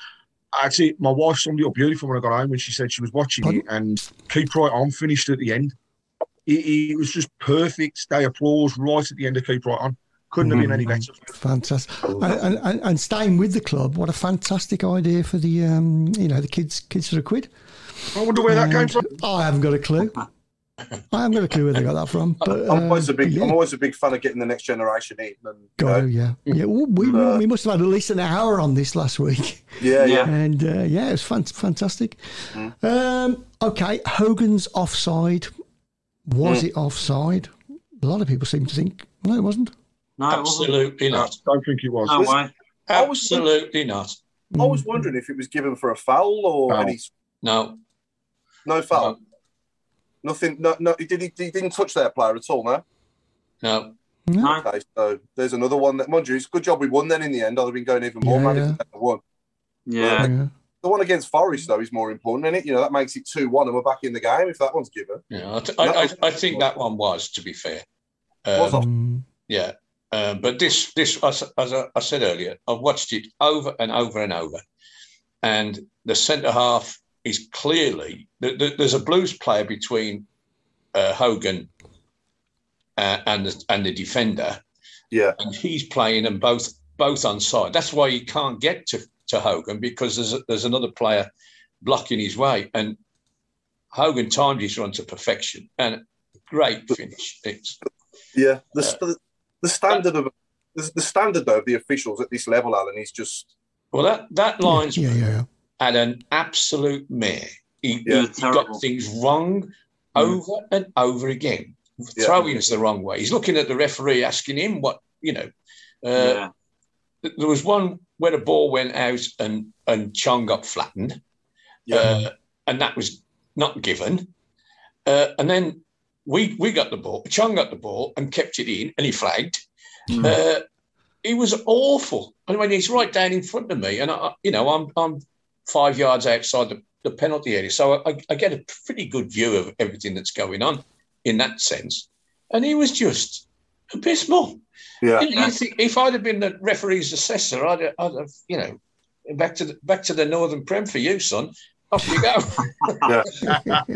Actually, my wife summed it up beautiful when I got home when she said she was watching it and Keep Right On finished at the end. It, it was just perfect. They applause right at the end of Keep Right On. Couldn't have been any better. Fantastic, and, and, and, and staying with the club. What a fantastic idea for the um, you know the kids kids for a quid. I wonder where that came from. I haven't got a clue. I haven't got a clue where they got that from. But I'm always a um, big, yeah. I'm always a big fan of getting the next generation in. And, you Go, know, yeah, yeah. Well, we, Uh, we must have had at least an hour on this last week, yeah, <laughs> yeah. Yeah. and uh, yeah, it was fan- fantastic. Mm. Um, okay, Hogan's offside. Was Mm. it offside? A lot of people seem to think no, it wasn't. No, it wasn't. I don't think it was. No way. Absolutely not. I was wondering if it was given for a foul or Foul. any No. no foul. Nothing. No, no. He did. He, he didn't touch their player at all. No. No. No. Okay, so there's another one that, mind you, it's a good job we won then in the end. I'd have been going even more Yeah, mad yeah. if we hadn't won. Yeah. Yeah. The one against Forest, though, is more important, is it? You know, that makes it 2 1 and we're back in the game if that one's given. Yeah. I, th- I, I, I think that one was, to be fair. Was Um, off. Yeah. Um, but this, this, as, as I, I said earlier, I've watched it over and over and over, and the centre half is clearly th- th- there's a Blues player between uh, Hogan uh, and the, and the defender, Yeah. and he's playing them both both on side. That's why he can't get to, to Hogan because there's a, there's another player blocking his way, and Hogan timed his run to perfection and great finish. It's Yeah. The, st- the standard of the, the standard though of the officials at this level, Alan, is just well that that line's Yeah, yeah, yeah. at an absolute mare. He, Yeah, he- he got things wrong over and over again. Yeah. Throwing us the wrong way. He's looking at the referee, asking him what you know. Uh, yeah. There was one where the ball went out and and Chong got flattened, yeah. uh, and that was not given. Uh, and then we we got the ball. Chong got the ball and kept it in, and he flagged. Mm. Uh, it was awful. I mean, he's right down in front of me, and I, you know, I'm I'm five yards outside the, the penalty area, so I, I get a pretty good view of everything that's going on in that sense. And he was just abysmal. yeah. You know, you think if I'd have been the referee's assessor, I'd, have- I'd have, you know, back to the back to the Northern Prem for you, son. Off you go. <laughs>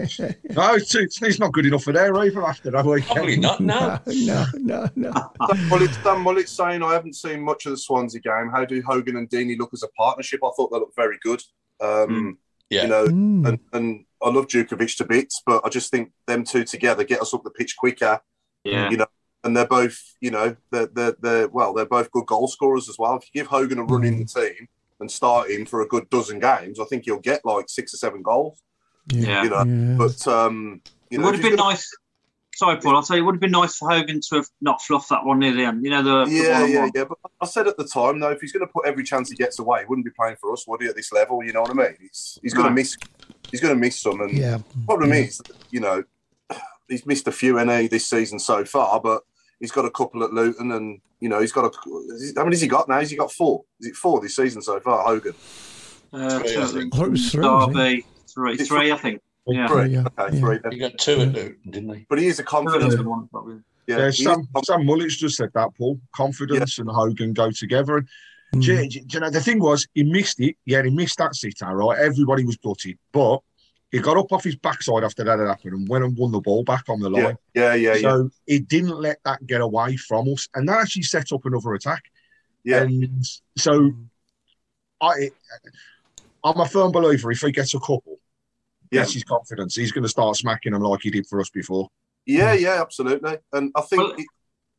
No, it's, it's, it's not good enough for there either after that weekend. Probably not. No. <laughs> no, no, no. Dan Mullet, Dan Mullet saying, I haven't seen much of the Swansea game. How do Hogan and Deeney look as a partnership? I thought they looked very good. Um, Yeah. You know, Mm. and, and I love Jutkiewicz to bits, but I just think them two together get us up the pitch quicker. Yeah. You know, and they're both, you know, they're, they're, they're well, they're both good goal scorers as well. If you give Hogan a run in the team and start him for a good dozen games, I think he'll get like six or seven goals. Yeah. You know, Yeah. but um, you It know, would have been gonna- nice. Sorry, Paul. I'll tell you, it would have been nice for Hogan to have not fluffed that one near the end. You know, the, the Yeah, yeah, yeah. But I said at the time, though, if he's going to put every chance he gets away, he wouldn't be playing for us, would he? At this level, you know what I mean? He's he's going to miss. He's going to miss some, and Yeah. problem Yeah. is, you know, <sighs> he's missed a few NA this season so far, but he's got a couple at Luton, and you know, he's got a. How many has he got now? Has he got four? Is it four this season so far? Hogan, Uh, Three, I think. I it was three. I think. Derby, three, It's I think. Yeah. three. yeah, Okay, yeah. three. He Then. got two at Luton, didn't he? But he is a confidence. One, probably. Yeah, Yeah, he is Sam, a- just said that, Paul. Confidence and Hogan go together. And Mm. do, you- do you know, the thing was, he missed it. Yeah, he missed that sitter, right? Everybody was gutted. But he got up off his backside after that had happened and went and won the ball back on the line. yeah, yeah, yeah. so he didn't let that get away from us. And that actually set up another attack. Yeah. And so I, I'm a firm believer if he gets a couple, Yeah. gets his confidence, he's going to start smacking them like he did for us before. Yeah, yeah, absolutely. And I think Well- it,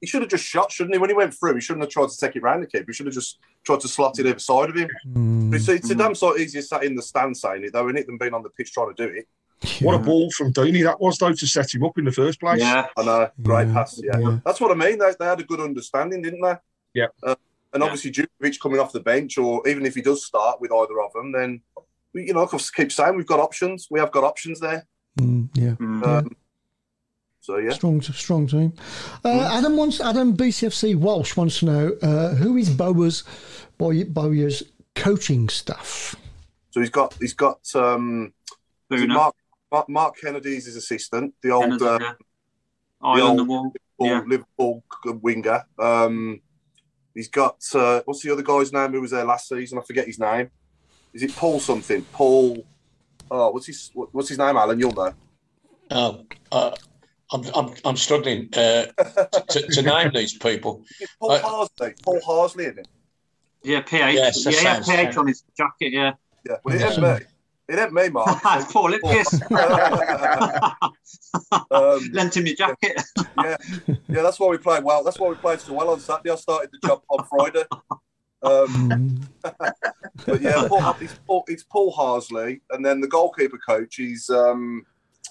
he should have just shot, shouldn't he? When he went through, he shouldn't have tried to take it round the keeper. He should have just tried to slot it either side of him. Mm. But it's, it's a damn sight easier sat in the stand saying it, though, isn't it, than being on the pitch trying to do it. What a ball from Deeney that was, though, to set him up in the first place. Yeah, I know, great Yeah, pass. Yeah. yeah. that's what I mean. They, they had a good understanding, didn't they? Yeah. Uh, and Yeah. obviously, Jutkiewicz coming off the bench, or even if he does start with either of them, then you know, I keep saying we've got options. We have got options there. Mm, yeah. Mm. Um, so yeah, Strong, strong team. Uh, Adam wants Adam BCFC Walsh wants to know uh, who is Bowers Boy, Bowyer's coaching staff. so he's got he's got um, is. Mark, Mark Mark Kennedy's his assistant, the old Kennedy, uh, yeah. Island old- Liverpool, Yeah. Liverpool winger. Um, he's got uh, what's the other guy's name who was there last season? I forget his name. Is it Paul something? Paul. Oh, what's his what's his name, Alan? You'll know. Um, uh, I'm, I'm, I'm struggling uh, to, to name these people. <laughs> Paul Uh, Harsley. Paul Harsley, isn't it? Yeah, PH. Yes, yeah, yeah, sounds- PH on his jacket. Yeah, Yeah. Well, it ain't me. It ain't me, Mark. <laughs> it's Paul Hipkiss. <laughs> um, Lent him your jacket. yeah, yeah. That's why we played well. That's why we played so well on Saturday. I started the job on Friday. Um, but yeah, Paul, it's, Paul, it's Paul Harsley, and then the goalkeeper coach is um,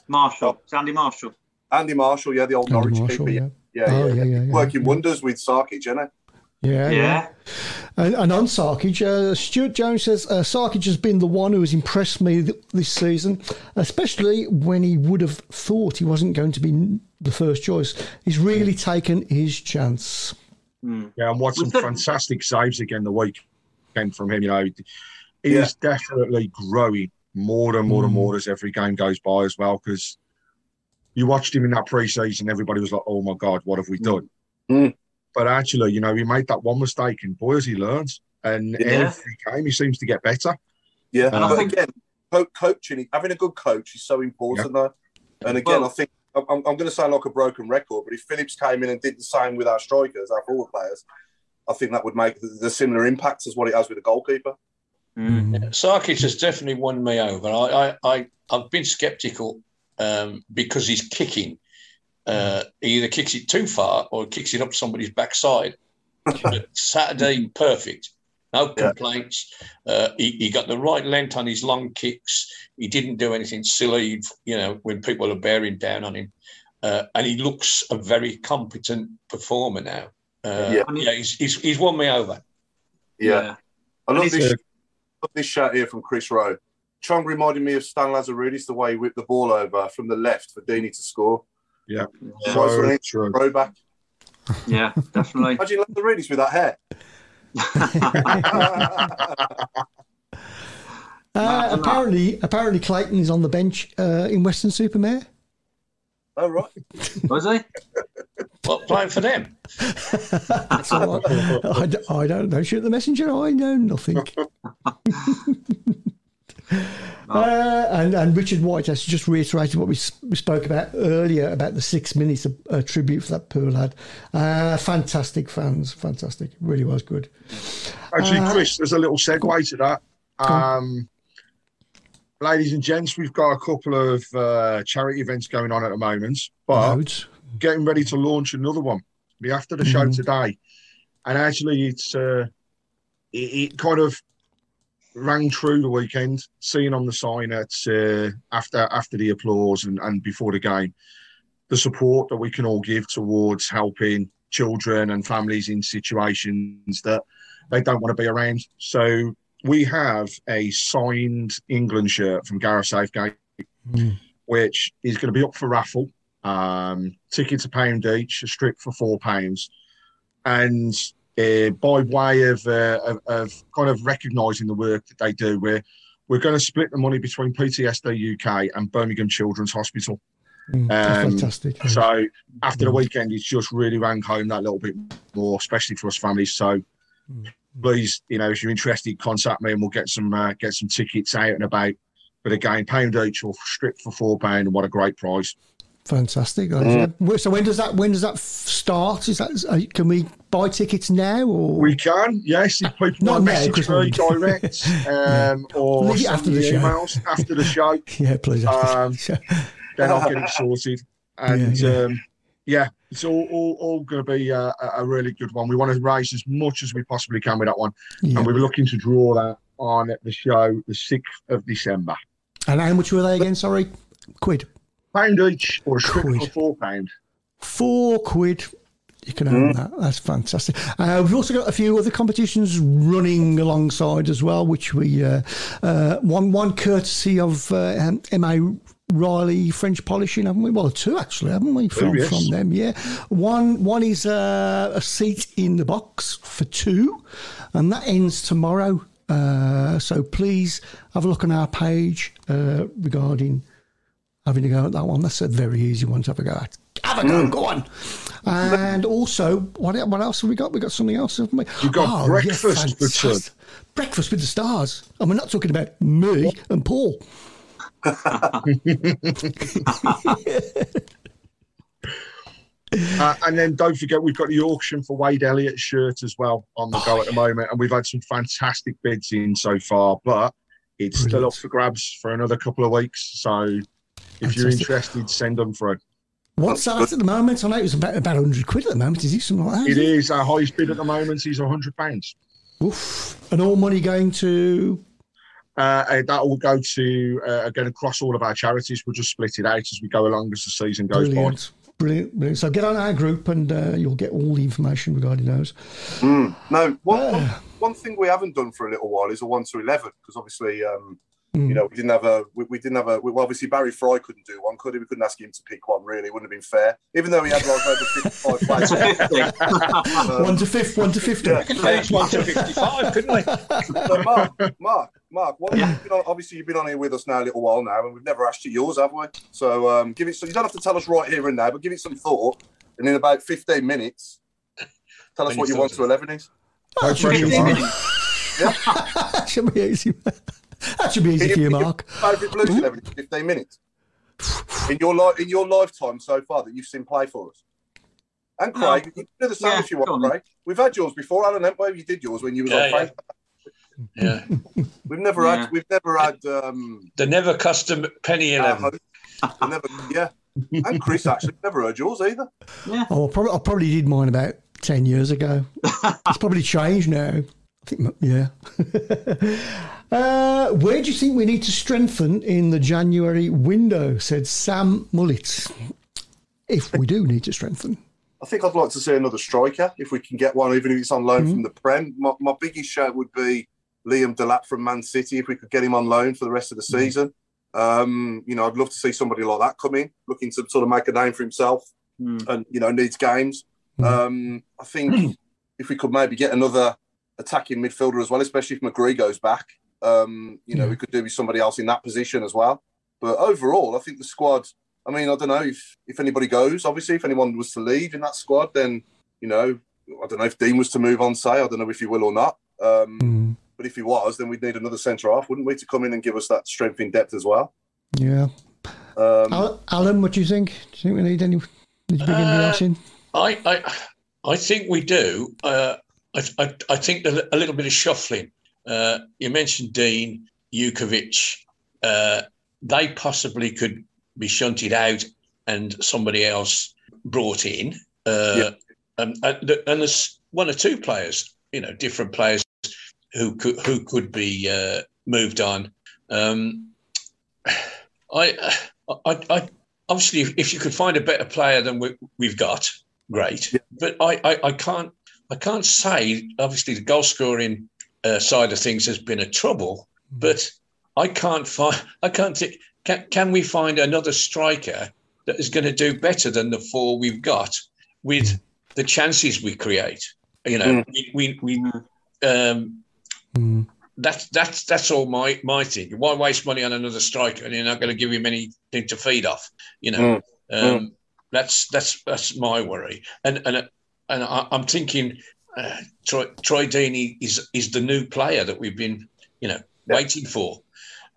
Marshall, Sandy Marshall. Andy Marshall. Yeah, the old Andy Norwich Marshall, keeper. yeah. Yeah, yeah, Oh, yeah, yeah, yeah, yeah. working wonders with Sarkic, isn't it? Yeah, Yeah, And, and on Sarkic, uh, Stuart Jones says uh, Sarkic has been the one who has impressed me th- this season, especially when he would have thought he wasn't going to be n- the first choice. He's really taken his chance. Yeah, and watched some Was fantastic saves again the weekend from him. You know, he's Yeah. definitely growing more and more and more as every game goes by as well. Because you watched him in that pre-season, everybody was like, "Oh my god, what have we done?" Mm. mm. But actually, you know, he made that one mistake, and boy, has he learned. And Yeah. every game, he seems to get better. Yeah, And I um, think- again, co- coaching, having a good coach is so important, though. And again, Well- I think I'm, I'm going to sound like a broken record, but if Phillips came in and did the same with our strikers, our forward players, I think that would make the, the similar impacts as what it has with the goalkeeper. Mm. Sarkic has definitely won me over. I, I, I I've been sceptical um, because he's kicking. Uh, he either kicks it too far or kicks it up somebody's backside. But <laughs> Saturday, perfect. No Yeah. complaints. Uh, he, he got the right length on his long kicks. He didn't do anything silly, you know, when people are bearing down on him. Uh, and he looks a very competent performer now. Uh, Yeah. yeah, he's, he's, he's won me over. Yeah, I love this, he's- love this shot here from Chris Rowe. Chong reminded me of Stan Lazaridis the way he whipped the ball over from the left for Deeney to score. Yeah, Yeah. so Nice true. Rowe back. Yeah, definitely. Imagine Lazaridis with that hair. <laughs> Uh, apparently, apparently Clayton is on the bench uh, in Weston-super-Mare. oh right. Was he? Well, playing for them. <laughs> I, all right. I, d- I don't know. Shoot the messenger. I know nothing. <laughs> Uh, and, and Richard White has just reiterated what we, we spoke about earlier about the six minutes of uh, tribute for that poor lad. Uh, fantastic fans, fantastic. Really was good. Actually, Uh, Chris, there's a little segue to that. Um, ladies and gents, we've got a couple of uh, charity events going on at the moment, but Loads. getting ready to launch another one. Be after the show Mhm. today, and actually, it's uh, it, it kind of rang true the weekend. Seeing on the sign at uh, after after the applause and, and before the game, the support that we can all give towards helping children and families in situations that they don't want to be around. So we have a signed England shirt from Gareth Southgate, Mm. which is going to be up for raffle. Um, tickets a pound each, a strip for four pounds, and uh, by way of, uh, of of kind of recognising the work that they do, we're we're going to split the money between PTSD UK and Birmingham Children's Hospital. Mm, Um, fantastic. So after the weekend, it's just really rang home that little bit more, especially for us families. So please, you know, if you're interested, contact me and we'll get some uh, get some tickets out and about. But again, pound each or strip for four pound, and what a great prize! Fantastic. Mm. So when does that when does that start? Is that uh, can we buy tickets now or We can, yes, if people Not now, message 'cause me we- direct <laughs> um, or after the show. emails after the show, <laughs> yeah, please. Um, then I'll get it <laughs> sorted. And Yeah, yeah. Um, Yeah, it's all all, all going to be uh, a, a really good one. We want to raise as much as we possibly can with that one, and we're looking to draw that on the show the sixth of December. And how much were they again? Sorry, quid. Pound each or Quid. four pound. Four quid. You can own that. That's fantastic. Uh, we've also got a few other competitions running alongside as well, which we uh, uh, one one courtesy of uh, MA Reilly French polishing, haven't we? Well, two actually, haven't we? From yes. from them, yeah. One one is uh, a seat in the box for two, and that ends tomorrow. Uh, so please have a look on our page uh, regarding having a go at that one. That's a very easy one to have a go at. Have a go, go on. And also, what what else have we got? We got something else, haven't we? You've got breakfast for two. fantastic. Breakfast with the stars. And we're not talking about me and Paul. <laughs> <laughs> Uh, and then don't forget, we've got the auction for Wade Elliott's shirt as well on the go at the moment. And we've had some fantastic bids in so far, but it's still up for grabs for another couple of weeks. So if you're interested, send them through. What's that at the moment? I know it was about, about 100 quid at the moment. Is it something like that? It is our highest bid at the moment is £100. Oof. And all money going to. Uh, that will go to, uh, again, across all of our charities. We'll just split it out as we go along as the season goes by. Brilliant. Brilliant, brilliant. So get on our group and uh, you'll get all the information regarding those. Mm. No, one, Uh. one, one thing we haven't done for a little while is a one to eleven because obviously, um, Mm. you know, we didn't have a we, we didn't have a well, obviously Barry Fry couldn't do one, could he? We couldn't ask him to pick one. Really, it wouldn't have been fair. Even though he had like over fifty-five <laughs> players. Um, one to fifth, one to fifty. yeah. Page one to fifty-five, couldn't we? So Mark, Mark, Mark, what, you've been on, obviously you've been on here with us now a little while now, and we've never asked you yours, have we? So um, give it. So you don't have to tell us right here and now, but give it some thought, and in about fifteen minutes, tell us what you you want to of eleven is. No pressure, 15 Mark. minutes. that should be easy. That should be easy for you, Mark. Favourite Blues eleven is fifteen minutes. In your li- in your lifetime so far that you've seen play for us. And Craig, you can do the same Yeah, if you want. Craig. We've had yours before, Alan. haven't we? You did yours when you was Yeah, on yeah. Facebook. Yeah. We've never Yeah. had. We've never had. Um, The never custom penny our eleven. host. We've never, yeah. And Chris actually never heard yours either. Yeah. Oh, I probably, I probably did mine about 10 years ago. it's probably changed now. I think, yeah. <laughs> uh, where do you think we need to strengthen in the January window? Said Sam Mullet. If we do need to strengthen. I think I'd like to see another striker if we can get one, even if it's on loan from the Prem. My, my biggest shout would be Liam Delap from Man City if we could get him on loan for the rest of the season. Um, you know, I'd love to see somebody like that come in, looking to sort of make a name for himself Mm. and you know needs games. Um, I think <clears throat> if we could maybe get another attacking midfielder as well, especially if McGree goes back, um, you know, Yeah. we could do with somebody else in that position as well. But overall, I think the squad. I mean, I don't know if if anybody goes. Obviously, if anyone was to leave in that squad, then you know, I don't know if Dean was to move on. Say, I don't know if he will or not. Um, Mm, but if he was, then we'd need another centre half, wouldn't we, to come in and give us that strength in depth as well. yeah. Um, Alan, what do you think? Do you think we need any? Need to bring anybody else in? I, I, I think we do. Uh, I, I, I think a little bit of shuffling. Uh, you mentioned Dean, Jutkiewicz. Uh, they possibly could be shunted out and somebody else brought in. Uh, Yeah. and, and, and there's one or two players, you know, different players who could who could be uh, moved on. Um, I, I, I, obviously, if, you could find a better player than we, we've got, great. But I, I, I can't, I can't say. Obviously, the goal scoring uh, side of things has been a trouble, but I can't find. <laughs> I can't think. Can, can we find another striker that is going to do better than the four we've got with the chances we create? You know, we, we, we um, Mm, that's that's that's all my my thing. Why waste money on another striker and you're not going to give him anything to feed off? You know, um, that's that's that's my worry. And and and I, I'm thinking uh, Troy, Troy Deeney is is the new player that we've been you know Yeah. waiting for,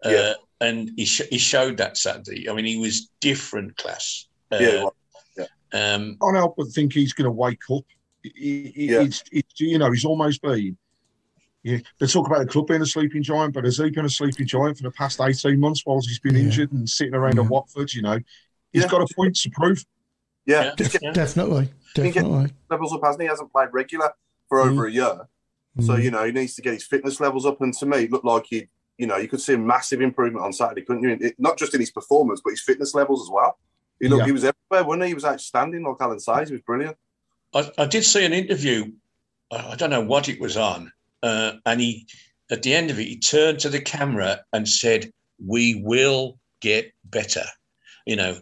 uh, Yeah. and he sh- he showed that Saturday. I mean, he was different class. Uh, yeah, well, um, can't help but think he's going to wake up. He, he, Yeah. it's, it's, you know, he's almost been. Yeah, they talk about the club being a sleeping giant, but has he been a sleeping giant for the past 18 months whilst he's been Yeah. injured and sitting around Yeah. at Watford? You know, he's Yeah. got a point to prove. Yeah, Yeah. just Definitely, definitely. levels up, hasn't he? He hasn't played regular for over a year. So, you know, he needs to get his fitness levels up. And to me, it looked like he, you know, you could see a massive improvement on Saturday, couldn't you? It, not just in his performance, but his fitness levels as well. He looked, Yeah. he was everywhere, wasn't he? He was outstanding, like Alan says. He was brilliant. I, I did see an interview. I I don't know what it was on, uh, and he, at the end of it, he turned to the camera and said, "We will get better." You know, p-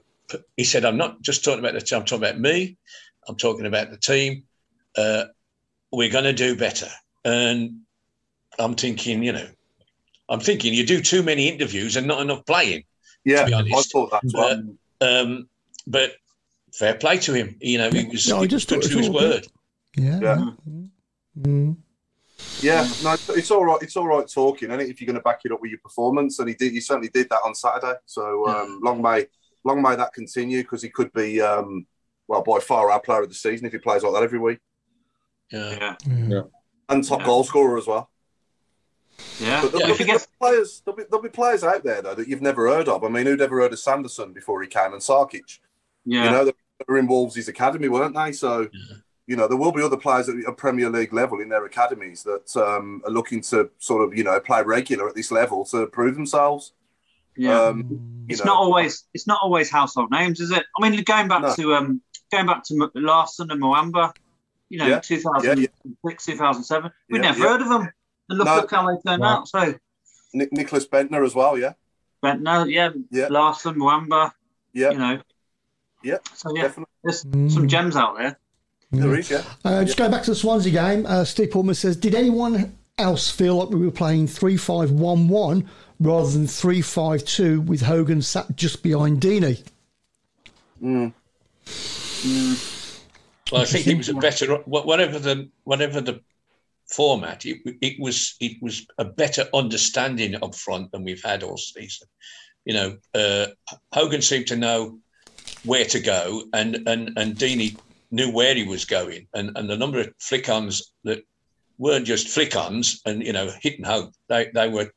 he said, "I'm not just talking about the team. I'm talking about me. I'm talking about the team. Uh, we're going to do better." And I'm thinking, you know, I'm thinking you do too many interviews and not enough playing. Yeah, be I thought that as well. Um, but fair play to him. You know, he was, No, I he just was good thought to his was all word. Yeah. Yeah. Mm. Yeah, no, it's- it's all right. It's all right talking, and if you're going to back it up with your performance, and he did, he certainly did that on Saturday. So um, long may long may that continue because he could be, um, well, by far our player of the season if he plays like that every week, Yeah. Yeah, and top Yeah. goal scorer as well. yeah. But there'll, Yeah. Be, there'll be players, there'll be, there'll be players out there though that you've never heard of. I mean, who'd ever heard of Sanderson before he came and Sarkic? yeah, You know, they were in Wolves' academy, weren't they? So, you know, there will be other players at a Premier League level in their academies that um, are looking to sort of, you know, play regular at this level to prove themselves. Yeah. Um, it's know, not always it's not always household names, is it? I mean, going back No. to um going back to M- Larsson and Muamba, you know, Yeah. 2006, 2007, we Yeah, never yeah. heard of them. And look, No. look how they turned No. out. So, Nick, Nicklas Bendtner as well, yeah, but no, yeah, Yeah. Larsson, Muamba, yeah, you know. Yeah, So yeah, definitely. there's Mm. some gems out there. There is, yeah. Uh, just going back to the Swansea game, uh, Steve Pullman says, Did anyone else feel like we were playing 3 5 1 1 rather than 3 5 2 with Hogan sat just behind Deeney? Well, I think it was a better whatever the whatever the format. It, it was it was a better understanding up front than we've had all season. You know, uh, Hogan seemed to know where to go, and and and Deeney knew where he was going, and and the number of flick-ons that weren't just flick-ons, and you know, hit and hope. They they were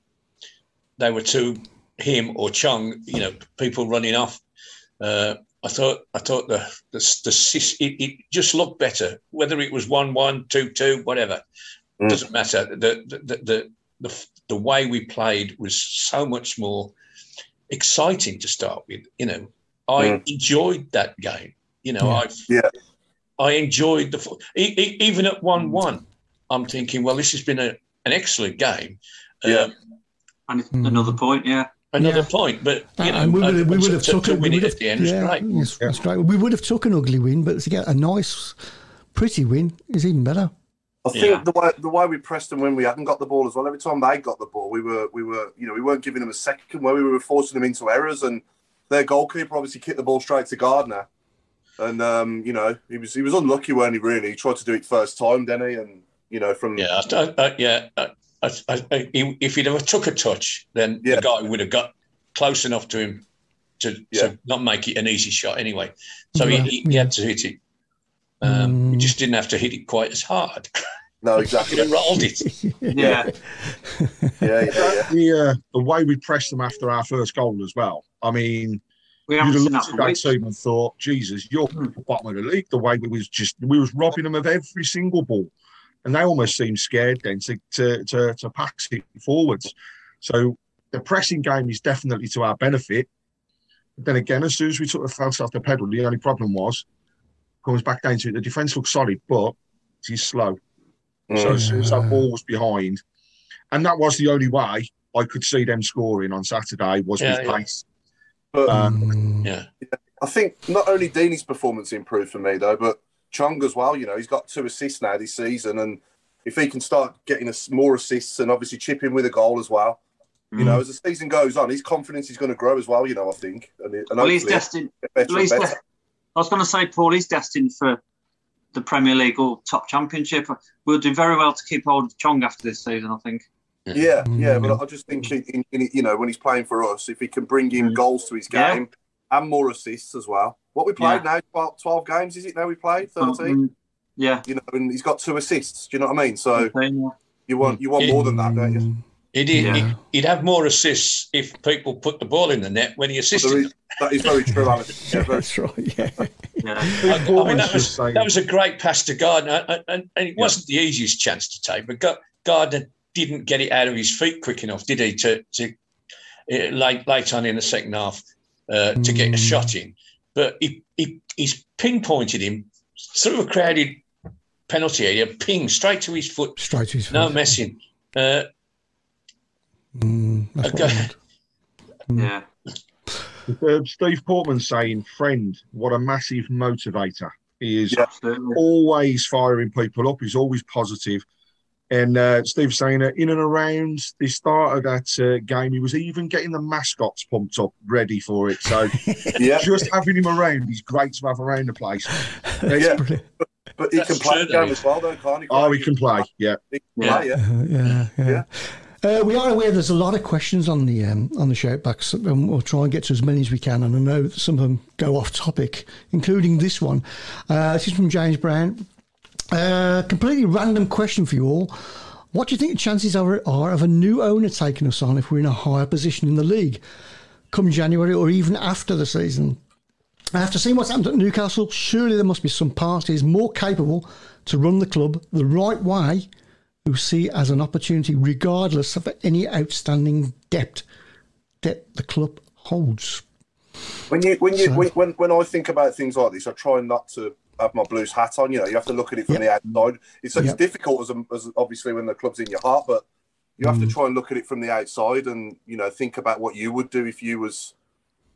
they were to him or Chong. You know, people running off. Uh, I thought I thought the the, the it, it just looked better. Whether it was one one two two whatever Mm. doesn't matter. The the, the the the the way we played was so much more exciting to start with. You know, I Mm. enjoyed that game. You know, I Yeah. I enjoyed the even at one one. I'm thinking, well, this has been a, an excellent game. Yeah. Um, And Mm. another point, yeah. another Yeah. point, but you know, and we would have, we would have to- took to it. we win would it have- at the end. yeah, great. yes, that's great. We would have took an ugly win, but to get a nice, pretty win is even better. I think Yeah. the way the way we pressed them when we hadn't got the ball as well. Every time they got the ball, we were we were you know we weren't giving them a second where we were forcing them into errors, and their goalkeeper obviously kicked the ball straight to Gardner, and um, you know he was he was unlucky, weren't he? Really, he tried to do it first time, didn't he? And you know from Yeah, I, I, I- yeah. I, I, I, he- if he'd ever took a touch, then Yeah. the guy would have got close enough to him to, Yeah. to not make it an easy shot anyway. So Yeah. he, he had to hit it. Um, He Mm. just didn't have to hit it quite as hard. no <laughs> exactly have rolled it. <laughs> Yeah. yeah yeah yeah. The, uh, the way we pressed them after our first goal as well. I mean, We you'd haven't have seen that looked at for that team and thought, Jesus, you're at the bottom of the league. The way we was just we was robbing them of every single ball, and they almost seemed scared then to to to, to pass it forwards. So the pressing game is definitely to our benefit. But then again, as soon as we took the foot off the pedal, the only problem was comes back down to it. The defence looks solid, but he's slow. So Mm. as soon as that ball was behind, and that was the only way I could see them scoring on Saturday was Yeah, with yeah. pace. But Um, Yeah. I think not only Deeney's performance improved for me though, but Chong as well. You know, he's got two assists now this season, and if he can start getting us more assists and obviously chip in with a goal as well, you know, as the season goes on, his confidence is going to grow as well. You know, I think, and, and Well, he's destined. better Well, he's better. des- I was going to say, Paul, he's destined for the Premier League or top championship. We'll do very well to keep hold of Chong after this season, I think. Yeah, yeah, Mm. but I just think in, in, you know when he's playing for us, if he can bring in Mm. goals to his Yeah. Game and more assists as well. What we played now, 12, 12 games is it now? We played thirteen. Mm, Yeah. You know, and he's got two assists. Do you know what I mean? So Okay, yeah. you want you want more than that, don't you? He'd, he'd, Yeah. he'd have more assists if people put the ball in the net when he There assisted. is, that is very true, Alan. <laughs> Yeah, very That's right. Yeah. Yeah. I, I mean, that was that was a great pass to Gardner, and, and, and it wasn't the easiest chance to take. But Ga- Gardner didn't get it out of his feet quick enough, did he? To, to uh, late late on in the second half uh, to get a shot in. But he, he he's pinpointed him through a crowded penalty area, ping straight to his foot, Straight to his foot. no feet. messing. Uh, Mm, that's Okay. I. Yeah. Uh, Steve Portman saying, "Friend, what a massive motivator he is. Yeah. Always firing people up. He's always positive." And uh, Steve saying that in and around the start of that uh, game, he was even getting the mascots pumped up, ready for it. So <laughs> Yeah, just having him around, he's great to have around the place. <laughs> yeah. Brilliant. But he That's can play true, the game as well, though, can't he? Oh, he can play. Yeah. He can Yeah. play, yeah. Uh, yeah, yeah. Uh, we are aware there's a lot of questions on the um, on the shoutbacks, and we'll try and get to as many as we can. And I know that some of them go off topic, including this one. Uh, this is from James Brown. Uh, completely random question for you all. What do you think the chances are, are of a new owner taking us on if we're in a higher position in the league come January or even after the season? After seeing what's happened at Newcastle, surely there must be some parties more capable to run the club the right way who see as an opportunity regardless of any outstanding debt that the club holds. When you when you So- when, when when I think about things like this, I try not to have my blues hat on. You know, you have to look at it from the outside. It's, it's Yep. difficult as, a, as obviously when the club's in your heart, but you have to Mm. try and look at it from the outside and you know think about what you would do if you was,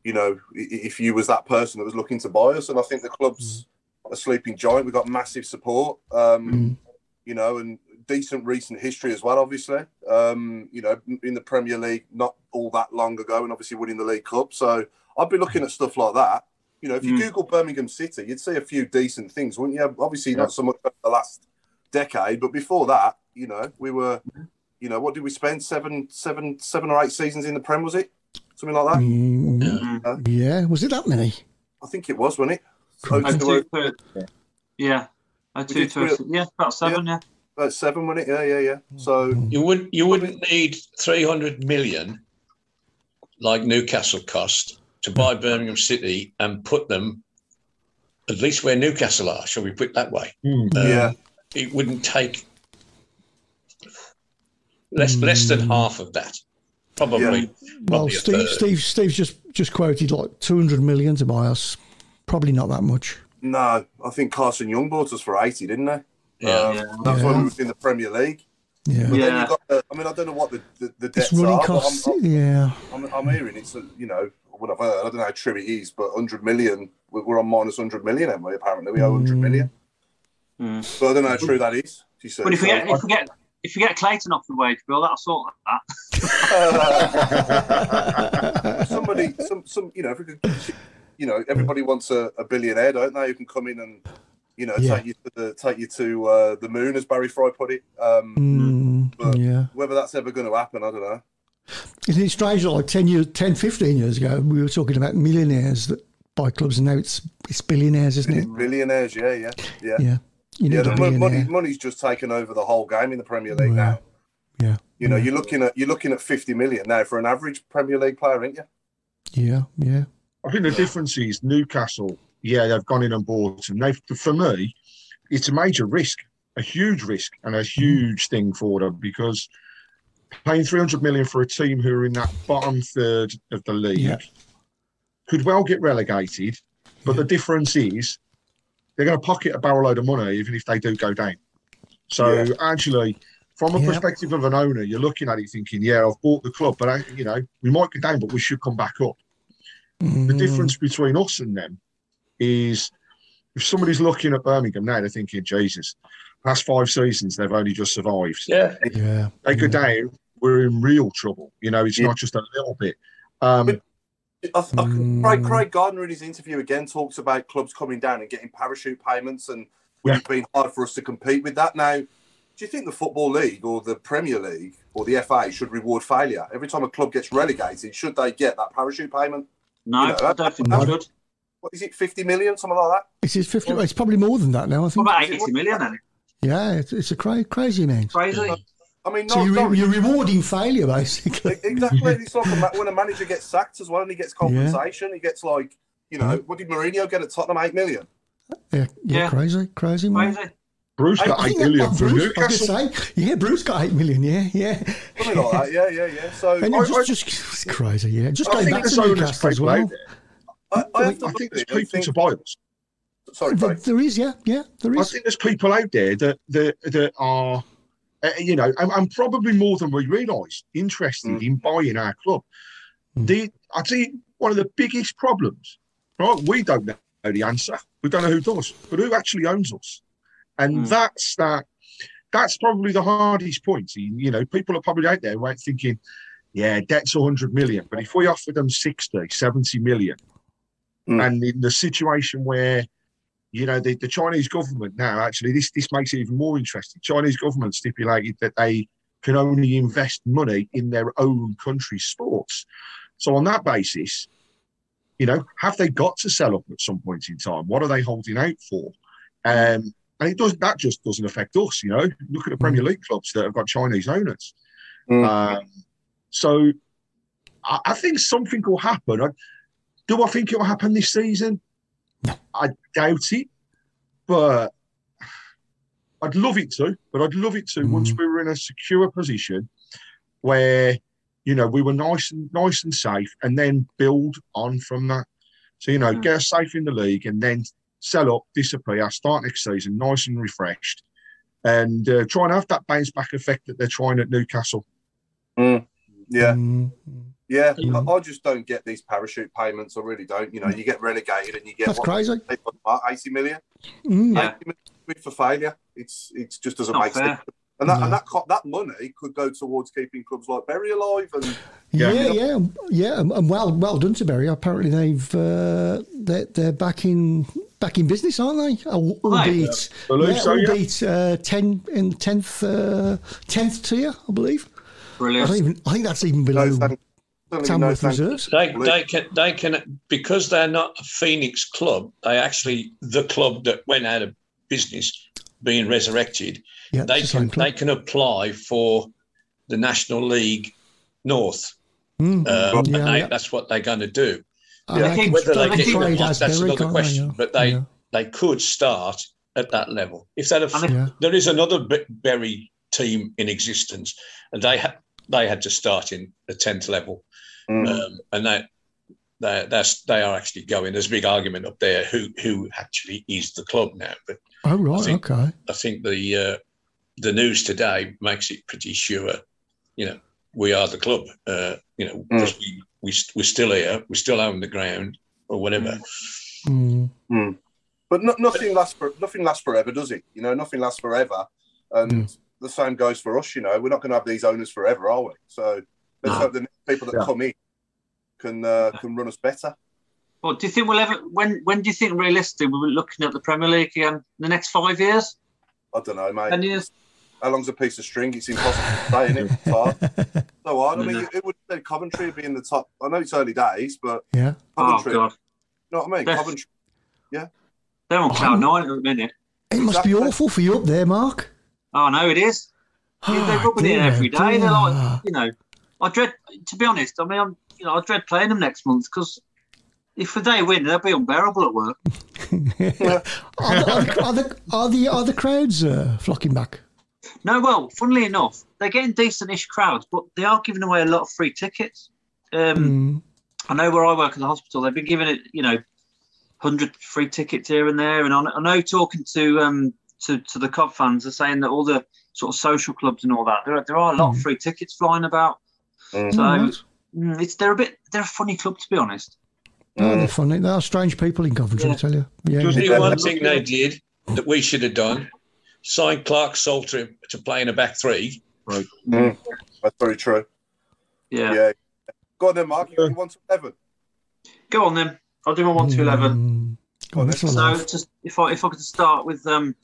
you know, if you was that person that was looking to buy us. And I think the club's Mm. a sleeping giant. We've got massive support. Um, You know, and decent recent history as well. Obviously, um, you know, in the Premier League not all that long ago, and obviously winning the League Cup. So I'd be looking at stuff like that. You know, if you Mm. Google Birmingham City, you'd see a few decent things, wouldn't you? Obviously, not so much over the last decade, but before that, you know, we were, you know, what did we spend seven, seven, seven or eight seasons in the Prem? Was it something like that? Mm, yeah, was it that many? I think it was, wasn't it? So, two, two, yeah. Oh, two, did two, yeah, about seven, yeah. about seven, wasn't it? Yeah, yeah, yeah. So You wouldn't. you wouldn't need three hundred million like Newcastle cost to buy Birmingham City and put them at least where Newcastle are. Shall we put it that way? Hmm. Um, Yeah. it wouldn't take less less than half of that. Probably. Yeah. Well, probably Steve. Steve, Steve's just just quoted like two hundred million to buy us. Probably not that much. no, I think Carson Yeung bought us for eighty, didn't they? Yeah. Um, Yeah. That's Yeah. when we were in the Premier League. Yeah, But then Yeah. you've got the, I mean, I don't know what the, the, the it's debts running are, costs. but I'm, yeah, I'm, I'm hearing it's, a, you know, what I've heard. I don't know how true it is, but 100 million, we- we're on minus 100 million, aren't we? Apparently, we owe 100 million. Mm. But I don't know how true that is. You see. But if we get if we get if we get Clayton off the wage bill, that'll sort that. <laughs> somebody, some, some, you know, if we could, you know, everybody wants a, a billionaire, don't they? Who can come in and, you know, Yeah. take you to the take you to uh, the moon, as Barry Fry put it. Um, Mm, But- yeah. whether that's ever going to happen, I don't know. Isn't it strange that like 10 years, 10, 15 years ago, we were talking about millionaires that buy clubs, and now it's it's billionaires, isn't it? Billionaires, yeah, yeah, yeah. Yeah, you Yeah, the a money, money's just taken over the whole game in the Premier League Yeah. now. Yeah, You know, you're looking at you're looking at 50 million now for an average Premier League player, aren't you? yeah, yeah. I think the difference is Newcastle. Yeah, they've gone in and bought, and they've for me, it's a major risk, a huge risk, and a mm-hmm. huge thing for them because paying three hundred million for a team who are in that bottom third of the league Yeah. could well get relegated. But the difference is they're going to pocket a barrel load of money even if they do go down. So Yeah. actually, from a Yeah. perspective of an owner, you're looking at it thinking, yeah, I've bought the club, but I, you know, we might go down, but we should come back up. The Mm, difference between us and them is if somebody's looking at Birmingham now, they're thinking, Jesus, past five seasons, they've only just survived. Yeah. Yeah, They go down, we're in real trouble. You know, it's Yeah. not just a little bit. Um, I, I, Mm. Craig, Craig Gardner in his interview again talks about clubs coming down and getting parachute payments, and would Yeah. it been hard for us to compete with that? Now, do you think the Football League or the Premier League or the FA should reward failure every time a club gets relegated? Should they get that parachute payment? No, You know, I don't think no. they should. What is it, 50 million, something like that? it's, it's fifty. It's probably more than that now. I What think. about eighty million then? Yeah, it's, it's a cra- crazy amount. Crazy. I mean, So no, you're, no, you're rewarding failure, basically. Exactly. It's like a when a manager gets sacked as well, and he gets compensation. He gets like, you know, what did Mourinho get at Tottenham? Eight million. Yeah, yeah, Yeah. crazy, crazy, man. Crazy. Bruce got I eight think that- million from Bruce, I Newcastle. was gonna say, yeah, Bruce got eight million. Yeah, yeah. Something like that. Yeah, yeah, yeah. So And I, it's I, just, just it's crazy. Yeah, just I going back to Newcastle as well. out. I, I I think there's it and people to buy us. Sorry, There, Craig. there is, yeah, yeah, there is. I think there's people out there that that, that are, uh, you know, and, and probably more than we realise, interested Mm. in buying our club. Mm. The I think one of the biggest problems, right? We don't know the answer. We don't know who does, but who actually owns us, and Mm. that's that. That's probably the hardest point. You you know, people are probably out there right thinking, yeah, debt's 100 million, but if we offer them 60, 70 million, Mm. and in the situation where you know, the, the Chinese government now actually this this makes it even more interesting. Chinese government stipulated that they can only invest money in their own country's sports. So on that basis, you know, have they got to sell up at some point in time? What are they holding out for? Um, and it doesn't that just doesn't affect us, you know. Look at the Premier League clubs that have got Chinese owners. Mm. Um, so I, I think something will happen. I, do I think it will happen this season? I doubt it, but I'd love it to. But I'd love it to once we were in a secure position where you know we were nice and nice and safe, and then build on from that. So you know, Mm. get us safe in the league, and then sell up, disappear, start next season nice and refreshed, and uh, try and have that bounce back effect that they're trying at Newcastle. Yeah, Mm. Yeah. Mm. I, I just don't get these parachute payments. I really don't. You know, you get relegated and you get That's what, crazy. eighty million. Mm. Yeah. 80 million for failure. It's it's just doesn't Not make fair. sense. And that No. and that that money could go towards keeping clubs like Bury alive. And Yeah, Yeah. yeah, yeah, and and well, well done to Bury. Apparently, they've uh, they're, they're back in back in business, aren't they? Al- Albeit, believe yeah, so, yeah. uh, ten in the tenth uh, tenth tier, I believe. I Brilliant. don't even. I think that's even below no thank- don't even know Tamworth thank- reserves. They, they can they can because they're not a Phoenix club. They actually the club that went out of business, being resurrected. Yeah, they it's the can they can apply for the National League North. Mm. Um, Yeah, they, yeah. that's what they're going to do. And yeah. they can- Whether they they get can it or trade not, as that's Bury, another can't they? question. But they Yeah. they could start at that level. If they'd have, if- Yeah. there is another B- Bury team in existence, and they had they had to start in the tenth level, Mm. um, and that they that's they are actually going. There's a big argument up there who who actually is the club now, but Oh right, I think- okay. I think the uh, the news today makes it pretty sure. You know, we are the club. Uh, you know, Mm. 'cause we we we're still here. We're still own the ground or whatever. Mm. But no, nothing lasts for nothing lasts forever, does it? You know, nothing lasts forever, and Mm. the same goes for us. You know, we're not going to have these owners forever, are we? So let's No. hope the people that Yeah. come in can uh, can run us better. Well, do you think we'll ever? When when do you think realistically we'll be looking at the Premier League again? In the next five years? I don't know, mate. Ten years? How long's a piece of string? It's impossible to say, isn't it? It's hard. <laughs> So hard. I mean, Yeah. it would say Coventry would be in the top. I know it's early days, but Yeah. Oh Coventry. God, you know what I mean? Yes. Coventry. they're on cloud nine at the minute. It must be awful for you up there, Mark. Oh no, it is. they're Ah, rubbing it in dear, every day. They're like, you know, I dread. To be honest, I mean, I'm, you know, I dread playing them next month because if they win, they'll be unbearable at work. <laughs> are, the, are, the, are, the, are the are the crowds uh, flocking back? No, well, funnily enough, they're getting decent-ish crowds, but they are giving away a lot of free tickets. Um, Mm. I know where I work at the hospital, they've been giving it, you know, hundred free tickets here and there. And I, I know talking to um to, to the Cobb fans, they're saying that all the sort of social clubs and all that, there are, there are a lot of Mm. free tickets flying about. Mm. So mm, it's they're a bit they're a funny club to be honest. No, they're funny. They are strange people in Coventry, I Yeah. tell you. Yeah, Just- yeah. One thing they did that we should have done: sign Clarke-Salter to play in a back three. Mm. That's very true. Yeah. Yeah. Go on then, Mark. You, you want to eleven? Go on then. I'll do my one to eleven. Mm. Go on, let's So just if I if I could start with um,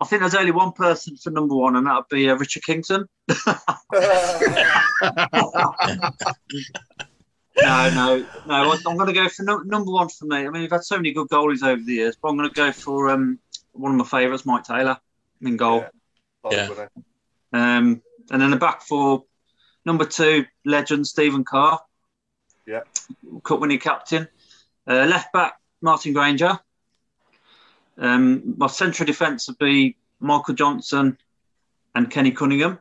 I think there's only one person for number one, and that would be uh, Richard Kingson. <laughs> No, no, no. I- I'm going to go for no, number one for me. I mean, we've had so many good goalies over the years, but I'm going to go for um, one of my favourites, Maik Taylor, in goal. Yeah. Yeah. Um, and then the back four, number two, legend Stephen Carr. Yeah. Cup winning captain. Uh, left back, Martin Grainger. Um, my central defence would be Michael Johnson and Kenny Cunningham.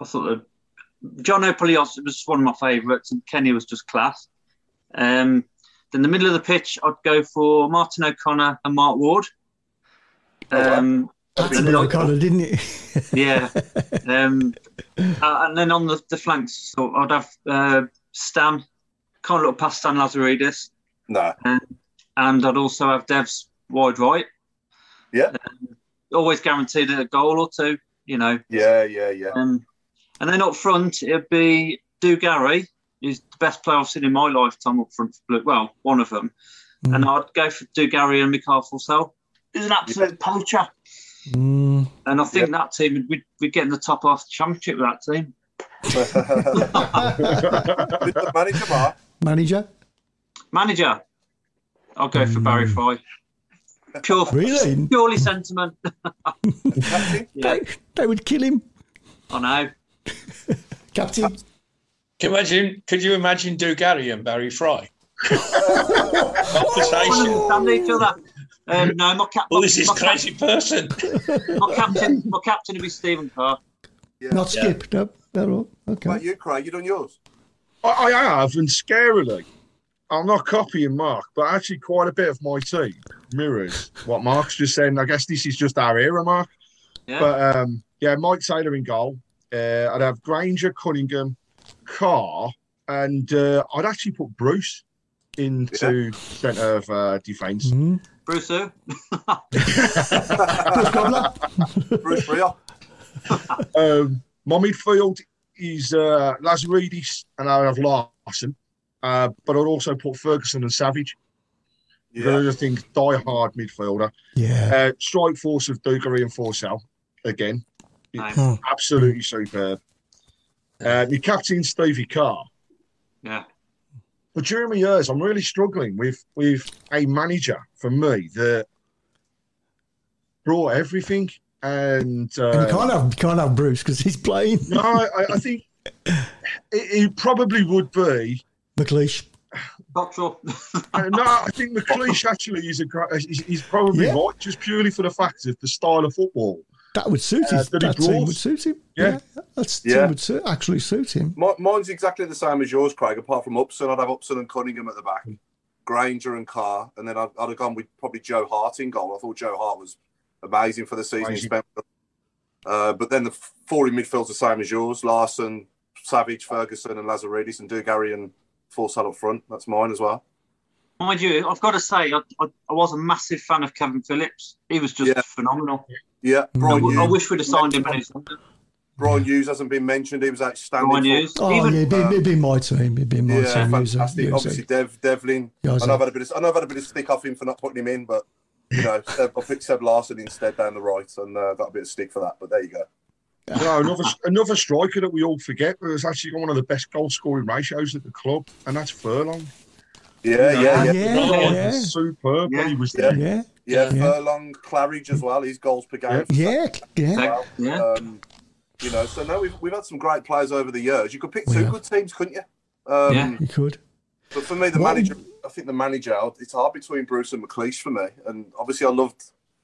I thought that John O'Palios was one of my favourites, and Kenny was just class. Um, then the middle of the pitch, I'd go for Martin O'Connor and Mark Ward. Um, That's a bit colour, didn't it? <laughs> yeah. <laughs> Um, uh, and then on the, the flanks, so I'd have uh, Stan. Can't look past Stan Lazaridis. No. And I'd also have Dev's wide right. Yeah. Always guaranteed a goal or two, you know. Yeah, yeah, yeah. Um, and then up front, it'd be Dugarry, who's the best player I've seen in my lifetime up front for Blue. Well, one of them. And I'd go for Dugarry and Mikael Forssell. He's an absolute poacher. Mm. And I think that team, we'd, we'd get in the top half the championship with that team. <laughs> The manager, Mark? Manager? Manager, I'll go for Barry Fry. Pure, Really? Purely sentiment. <laughs> Captain? yeah, They, they would kill him. I know. Captain. Can you imagine? Could you imagine Dugarry and Barry Fry? Conversation. Understand each other. Um, no, my, cap- Well, this is my, cap- crazy person. my captain, my captain would be Stephen Carr. Yeah. Not skip. No, no, okay. Like you, Craig, you done yours? I, I have, and scarily, I'm not copying Mark, but actually quite a bit of my team mirrors what Mark's just saying. I guess this is just our era, Mark. Yeah. But um, yeah, Maik Taylor in goal. Uh, I'd have Grainger, Cunningham, Carr, and uh, I'd actually put Bruce into centre of uh, defence. Mm. Bruce who? Bruce Gobler. <laughs> Bruce Rio. <laughs> Um, my midfield is uh, Lazaridis, and I have Larsson. Uh, but I'd also put Ferguson and Savage. Yeah. I think die hard midfielder. Yeah. Uh, strike force of Dugarry and Forssell again. Nice. Oh. Absolutely superb. Uh, my captain Stevie Carr. Yeah. But during my years, I'm really struggling with with a manager for me that brought everything. And, uh, And you can't have you can't have Bruce because he's playing. no, I, I think <laughs> it, it probably would be. McLeish. Doctor. <laughs> Uh, no, I think McLeish actually is a gra- is, is probably Yeah. right, just purely for the fact of the style of football. That would suit Uh, his, that he that team would suit him. Yeah. That Yeah. team would su- actually suit him. Mi- Mine's exactly the same as yours, Craig, apart from Upson. I'd have Upson and Cunningham at the back, Grainger and Carr, and then I'd, I'd have gone with probably Joe Hart in goal. I thought Joe Hart was amazing for the season he spent. Uh, but then the four in midfield's the same as yours Larsson, Savage, Ferguson, and Lazaridis, and Dugarry and Forssell up front. That's mine as well. Mind you, I've got to say, I, I, I was a massive fan of Kevin Phillips. He was just Yeah. phenomenal. Yeah, I, Brian w- I Hughes. wish we'd have signed him when he was younger. Brian Hughes hasn't been mentioned. He was outstanding. Brian for- Hughes. Oh Even, yeah, it'd be, it'd be my team. It'd be my Yeah, team. User, fantastic. user. Obviously, Dev Devlin. Yeah, I I was know I've had a bit. Of, I know I've had a bit of stick off him for not putting him in, but you know, <laughs> Seb, I picked Seb Larsson instead down the right, and uh, got a bit of stick for that. But there you go. No, another another striker that we all forget was actually got one of the best goal scoring ratios at the club, and that's Furlong. Yeah, Yeah. yeah, yeah, yeah, yeah, Superb when Yeah. he was Yeah. there. yeah, yeah. Yeah. Furlong, Claridge as well. His goals per game. Yeah. yeah, yeah. Um, you know, so no, we've we've had some great players over the years. You could pick two Yeah. good teams, couldn't you? Um, Yeah. You could. But for me, the What- manager, I think the manager, it's hard between Bruce and McLeish for me. And obviously, I loved,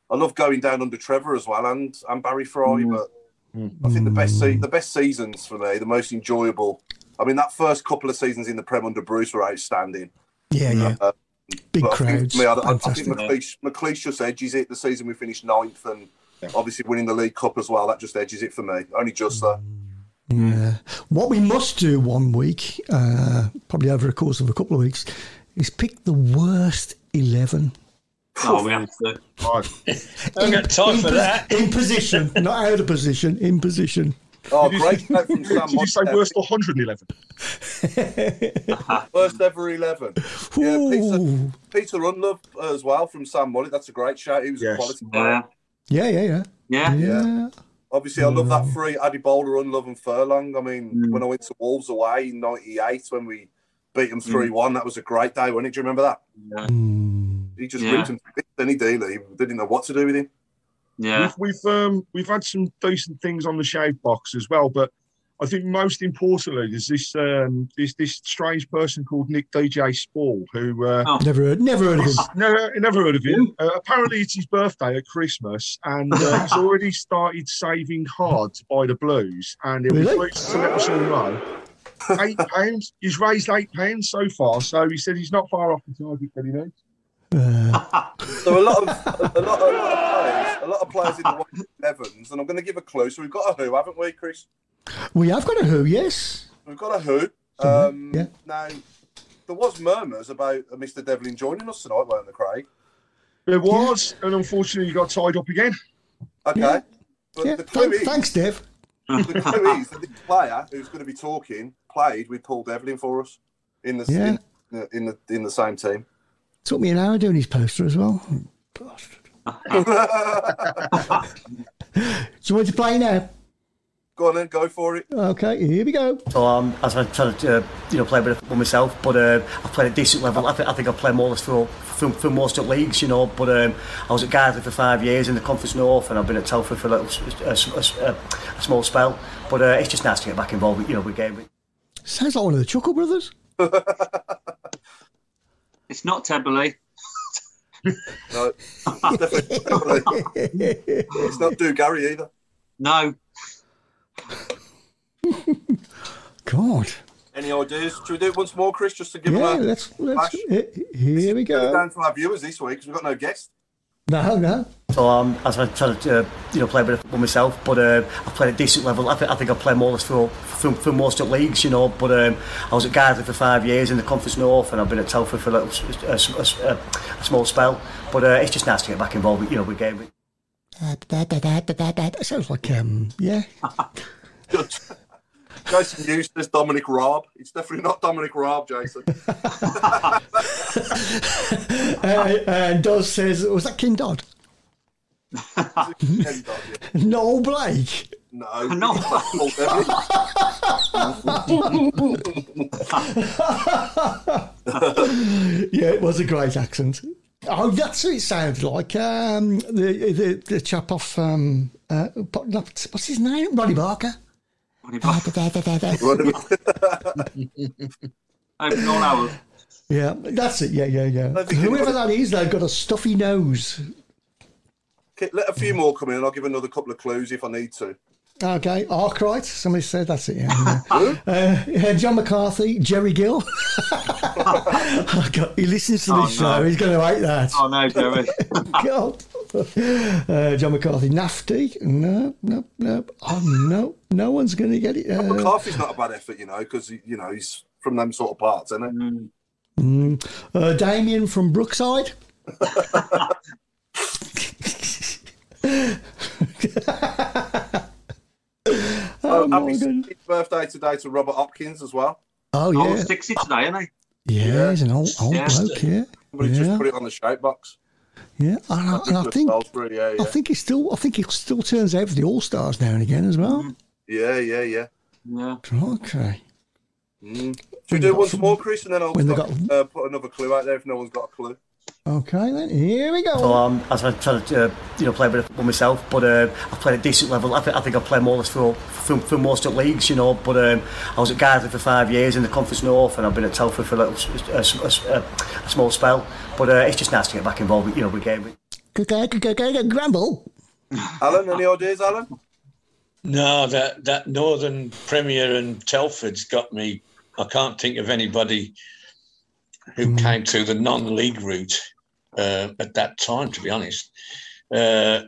I loved going down under Trevor as well, and and Barry Fry. Mm. But I think the best se- the best seasons for me, the most enjoyable. I mean, that first couple of seasons in the Prem under Bruce were outstanding. Yeah, yeah. Uh, Big But I think crowds. for me, I, I- I think McLeish, McLeish just edges it. The season we finished ninth, and Yeah. obviously winning the League Cup as well, that just edges it for me. Only just though. Yeah. What we must do one week, uh, probably over a course of a couple of weeks, is pick the worst 11. Oh, we have to. Right. <laughs> I've got time in, for that. In position, <laughs> not out of position, in position. Oh, Did you- great note from Sam. Did you say worst 111? First <laughs> ever eleven. Yeah, Peter, Peter Ndlovu as well from Sam Mullet. That's a great shout. He was a quality player. Yeah. Yeah, yeah, yeah. Yeah. Yeah. Obviously, I love Mm. that free Addy Boulder, Ndlovu, and Furlong. I mean, when I went to Wolves away in '98 when we beat them three-one, that was a great day, wasn't it? Do you remember that? Yeah. Mm. He just Yeah. ripped him. Any dealer, he didn't know what to do with him. Yeah. We've we've um we've had some decent things on the shave box as well, but I think most importantly, there's this um, this this strange person called Nick DJ Spall who uh, Oh. Never heard, never heard of him. <laughs> never never heard of him. Uh, apparently, it's his birthday at Christmas, and uh, <laughs> he's already started saving hard to buy the Blues, and he'll Really? be to let us all know. Eight pounds. He's raised eight pounds so far, so he said he's not far off the target that he needs. Uh, So a lot of a lot of, a lot of players, a lot of players in the West Evans, and I'm going to give a clue. So we've got a who, haven't we, Chris? we have got a who, yes. We've got a who. Um, yeah. Now there was murmurs about uh, Mr. Devlin joining us tonight, weren't there, Craig? There was, and unfortunately, he got tied up again. Okay. Yeah. But Yeah, the clue thank- is thanks, Dev. the clue <laughs> is that this player who's going to be talking played with Paul Devlin for us in the Yeah. in, the in the in the same team. Took me an hour doing his poster as well. Bastard. <laughs> So what to play now? Go on then, go for it. Okay, here we go. So um, I was trying to, uh, you know, play a bit of football myself, but uh, I've played at a decent level. I think, I think I've played more or less for, for, for most of leagues, you know. But um, I was at Guardley for five years in the Conference North, and I've been at Telford for a, little, a, a, a, a small spell. But uh, it's just nice to get back involved, with, you know, with game. Sounds like one of the Chuckle Brothers. <laughs> It's not Teberley. <laughs> No, it's not Dugarry either. No. God. Any ideas? Should we do it once more, Chris, just to give Yeah, a let's, let's flash? here we Go go. down to our viewers this week because we've got no guest. No, no. So um, I was trying to, uh, you know, play a bit of football myself, but uh, I've played at a decent level. I think, I think I've played more or less for, for, for most of the leagues, you know. But um, I was at Guardley for five years in the Conference North, and I've been at Telford for a, little, a, a, a, a small spell. But uh, it's just nice to get back involved, with, you know, with game. Da, da, da, da, da, da, da. That sounds like, um, yeah. <laughs> Good. Jason Eustace, Dominic Raab. It's definitely not Dominic Raab, Jason. <laughs> <laughs> Uh, and Doz says, was that King Dodd? <laughs> Ken Dodd, yeah. Noel Blake. No, No. it's not Paul Devlin. Yeah, it was a great accent. Oh, that's what it sounds like. Um, the, the the chap off um, uh, what's his name? Ronnie Barker. Hours. <laughs> <laughs> <laughs> Yeah, that's it. Yeah, yeah, yeah. Whoever that is, they've got a stuffy nose. Okay, Let a few more come in and I'll give another couple of clues if I need to. Okay, Arkwright. Somebody said that's it. Yeah. yeah. uh, yeah, John McCarthy, Jerry Gill. oh, God, he listens to Oh, this no. show. He's going to hate that. Oh no, Jerry. God. <laughs> Uh, John McCarthy, Nafty. No, no, no. Oh no, no one's going to get it. Uh, McCarthy's not a bad effort, you know, because you know he's from them sort of parts, isn't he? Mm. uh, Damien from Brookside. <laughs> <laughs> Oh, my happy God. 60th birthday today to Robert Hopkins as well. Oh Oh, yeah, 60 today, isn't he? yeah, he's an old old Yeah. bloke. Yeah, Somebody Yeah. just put it on the shape box. Yeah. And I, and I think Salisbury, yeah, I think he still I think he still turns out for the All Stars now and again as well. yeah, yeah, yeah. Yeah. Okay. Mm. Should we do got once some- more, Chris, and then I'll when they got, got- uh, put another clue out there if no one's got a clue. Okay then. Here we go. So um, I was trying to, uh, you know, play a bit of football myself, but uh, I've played at a decent level. I think, I think I've played more or less for, for, for most of the leagues, you know. But um, I was at Guardley for five years in the Conference North, and I've been at Telford for a, little, a, a, a, a small spell. But uh, it's just nice to get back involved, with, you know, we game with game. Grumble. Alan, any ideas, Alan? No, that that Northern Premier and Telford's got me. I can't think of anybody who came to the non-league route uh, at that time. To be honest, uh,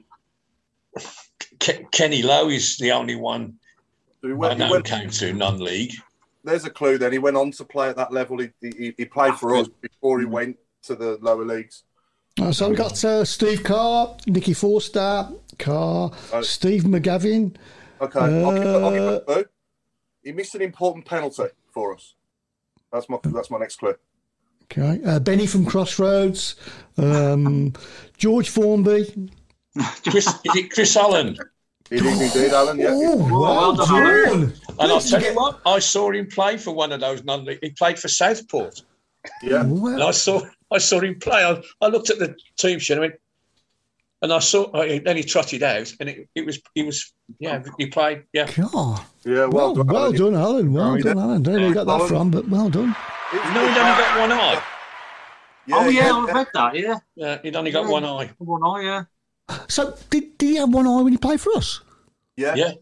Ke- Kenny Lowe is the only one So he I went, he know went, came to non-league. there's a clue then. He went on to play at that level. He, he, he played for us before he went to the lower leagues. Oh, so we've got uh, Steve Carr, Nicky Forster, Carr, Oh. Steve McGavin. Okay, I'll, give, I'll give Uh, a. He missed an important penalty for us. That's my that's my next clue. Okay, uh, Benny from Crossroads, um, <laughs> George Formby. Chris, is it Chris Allen? It is indeed, Alan. Yeah. Oh, well, well done, done. And I'll tell you what, I saw him play for one of those non-league. He played for Southport, yeah. and I saw I saw him play. I, I looked at the team sheet. and I went, And I saw, uh, then he trotted out, and it, it was, he was, yeah, he played, yeah. God. Yeah, well, Well, done. well Alan. done, Alan. Well Oh, done, Alan. Don't know where you got that Alan. from, but well done. No, he'd only got one eye. oh yeah, I read that. Yeah, Yeah, he'd only got one eye. one eye. Yeah. So, did, did he have one eye when he played for us? yeah. Yeah,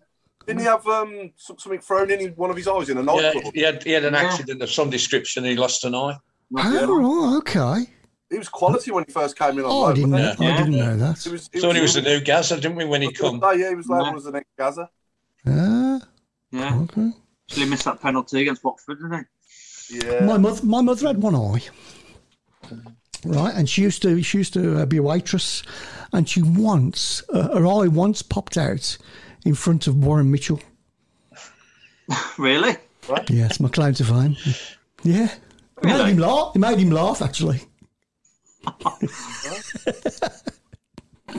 Didn't he have um, something thrown in one of his eyes in a yeah. He had, he had an Yeah. accident of some description, and he lost an eye. Oh, right, okay. He was quality when he first came in Oh, I didn't, wasn't I didn't know he? that. He was, So he was the new Gazza, didn't we, when he come? Oh, yeah, he was labelled Yeah. as the next Gazza. Yeah. Yeah. okay. Actually missed that penalty against Watford, didn't he? Yeah. My mother, my mother had one eye, right, and she used to, she used to uh, be a waitress, and she once, uh, her eye once popped out in front of Warren Mitchell. <laughs> really? Yeah, it's my claim to fame. Yeah, it made him laugh. It made him laugh, actually. I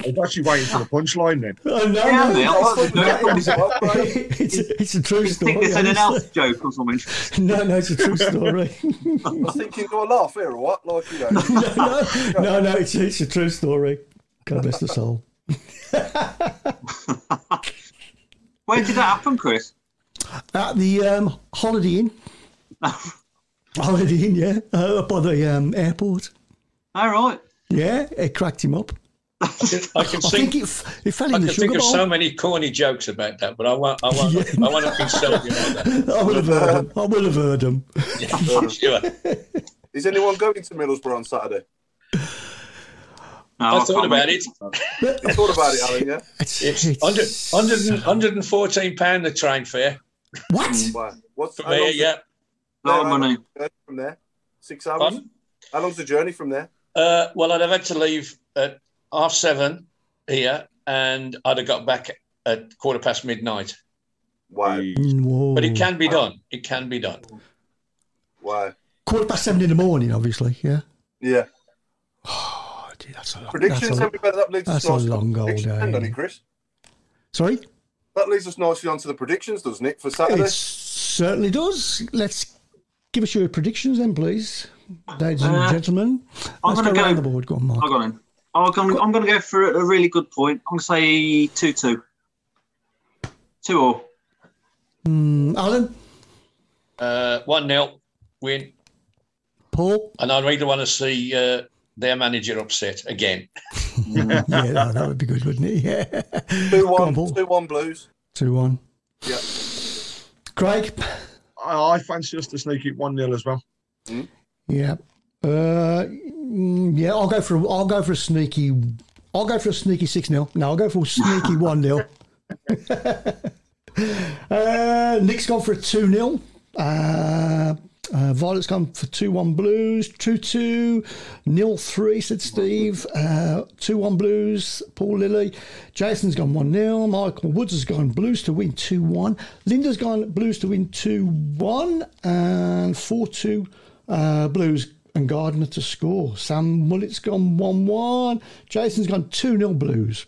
was actually waiting for the punchline then. Oh, no, Yeah, no, mate, I was no, joking. it's, it's, a, it's a true story. think it's an honestly. elf joke or something? <laughs> No, no, it's a true story. <laughs> I think you're going to laugh here or what? Like, you know. <laughs> no, no, no, no, it's, it's a true story. God bless the soul. When did that happen, Chris? At the um, Holiday Inn. Holiday Inn, yeah, uh, up by the um, airport. All right. Yeah, it cracked him up. <laughs> I can I think, think it, f- it fell I in can the think sugar of so many corny jokes about that, but I won't. I won't. <laughs> Yeah. I won't insult you like that. <laughs> I will have heard him. I will have heard him. Yeah, sure. Is anyone going to Middlesbrough on Saturday? No, I thought about make it. I thought about it, Alan, yeah? It's, It's it's- 100, 100, 114 pound the train fare What? Wow. What's for how me. Yeah. Lot of how money. long's the journey from there? Six hours? Pardon? How long's the journey from there? Uh, well, I'd have had to leave at half seven here, and I'd have got back at quarter past midnight. Wow. Whoa. But it can be done. It can be done. Wow. Quarter past seven in the morning, obviously. Yeah. Yeah. Oh, gee, that's a long. Predictions, That's a, everybody, that leads us a nicely on long the old predictions, day. doesn't it, Chris? sorry. That leads us nicely onto the predictions, doesn't it, for Saturday? It certainly does. Let's give us your predictions then, please, ladies and Uh, gentlemen. I'm Let's gonna go around the board. Go on, Mark. I'll go in. I'm going, I'm going to go for a really good point. I'm going to say 2 2. 2 all. Mm, Alan, Uh, one 0 win, Paul. and I really want to see uh, their manager upset again. <laughs> yeah, no, that would be good, wouldn't it? Yeah. 2 Go on, 1, Paul. 2 1 Blues. Two one. Yeah. Craig. I, I fancy us to sneak it 1 0 as well. Yeah. Uh, mm, yeah, I'll go for a, I'll go for a sneaky. I'll go for a sneaky six 0 No, I'll go for a sneaky <laughs> one 0 <laughs> uh, Nick's gone for a two 0 uh, uh, Violet's gone for 2 1 Blues. 2 2. Nil 3, said Steve. Uh, 2 1 Blues. Paul Lilly. Jason's gone 1 0. Michael Woods has gone Blues to win 2 1. Linda's gone Blues to win 2 1. And 4 2 uh, Blues and Gardner to score. Sam Mullet's gone 1 1. Jason's gone 2 0 Blues.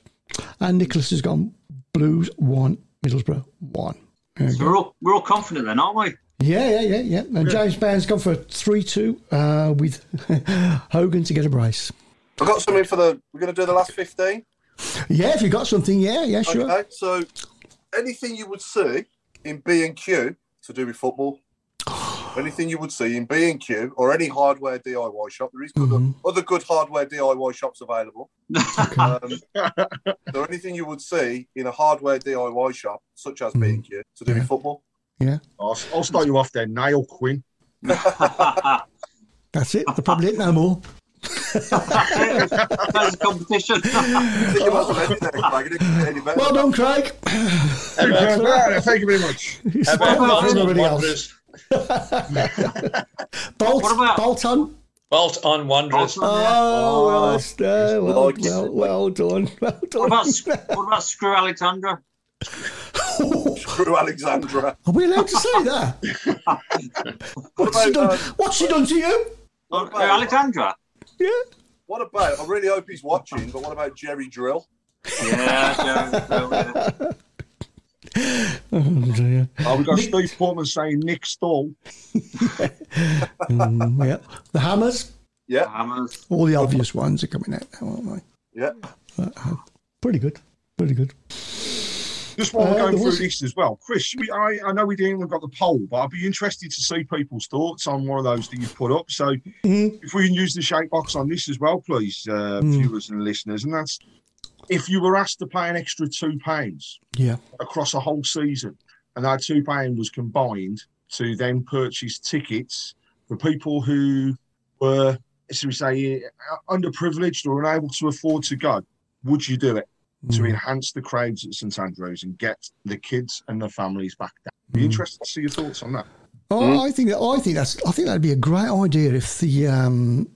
And Nicholas has gone Blues 1, Middlesbrough 1. So we're all, we're all confident then, aren't we? Yeah, yeah, yeah, yeah. And James Band's gone for a 3 2 uh, with <laughs> Hogan to get a brace. I've got something for the. We're going to do the last 15. Yeah, if you got something, yeah, yeah, sure. Okay, so anything you would see in B and Q to do with football, anything you would see in B and Q or any hardware DIY shop, there is good, Mhm. other good hardware DIY shops available. Um, so anything you would see in a hardware DIY shop, such as B and Q, to do Yeah. with football. I'll, I'll start you off there. Nail Quinn. <laughs> That's it. They're probably it no more. There's a competition. I <laughs> think you must have ended there, Craig. It didn't get any better. Well done, Craig. Thank you very much. How about Well, everybody else. Wanderers? <laughs> Bolt, What about- bolt on. Bolt on Wanderers. Bolton. Oh, well, uh, well, well, well done. Well What done. about, what about Screw Alexandra? Screw Alexandra. Are we allowed to say that? What <laughs> What's she done, uh, what's she done to you? Uh, Alexandra? Yeah. what about? I really hope he's watching, but what about Jerry Drill? Yeah, yeah, yeah, yeah. Oh, dear. Oh, we've got Steve Portman saying Nick Stall. Mm, yeah. The Hammers, Yeah, Hammers. all the obvious ones are coming out now, aren't yeah. they? Uh, uh, pretty good. Pretty good. Just while we're Uh, going through was- this as well, Chris, we, I, I know we didn't even got the poll, but I'd be interested to see people's thoughts on one of those that you put up. So Mhm. if we can use the shake box on this as well, please, uh, Mm. viewers and listeners, and that's if you were asked to pay an extra two pounds Yeah. across a whole season, and that two pound was combined to then purchase tickets for people who were, as we say, uh, underprivileged or unable to afford to go, would you do it? To Mm. enhance the crowds at St Andrews and get the kids and the families back down. Be Mm. interested to see your thoughts on that. Oh, I think that I think that's I think that'd be a great idea if the um,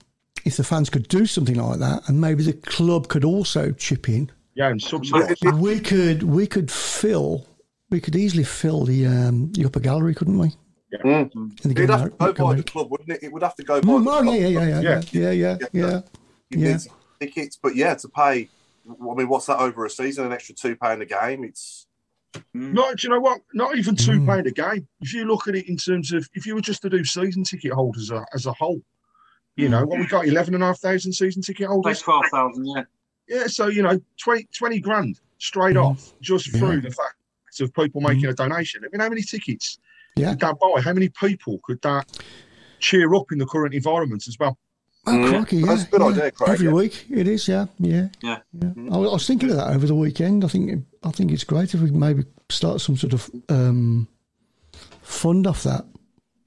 if the fans could do something like that, and maybe the club could also chip in. Yeah, and subsidise. We could we could fill we could easily fill the um, the upper gallery, couldn't we? Mm. In the It'd have to go by the club, wouldn't it? It would have to go by Mm, the club. yeah, yeah, yeah, yeah, Yeah. yeah, yeah, yeah, yeah. You Yeah. need tickets, but yeah, to pay. I mean, what's that over a season? An extra two pound a game? It's Not, do you know what? Not even two Mm. pound a game. If you look at it in terms of if you were just to do season ticket holders as a, as a whole, you know what we got eleven and a half thousand season ticket Like holders. twelve thousand, yeah. Yeah, so you know 20, 20 grand straight Mm. off just Yeah. through the fact of people making a donation. I mean, how many tickets Yeah. could that buy? How many people could that cheer up in the current environment as well? Oh, Mm. crikey, yeah. That's a good yeah. idea, Craig, Every yeah. week it is, yeah, yeah, Yeah. yeah. I, was- I was thinking of that over the weekend. I think I think it's great if we maybe start some sort of um, fund off that.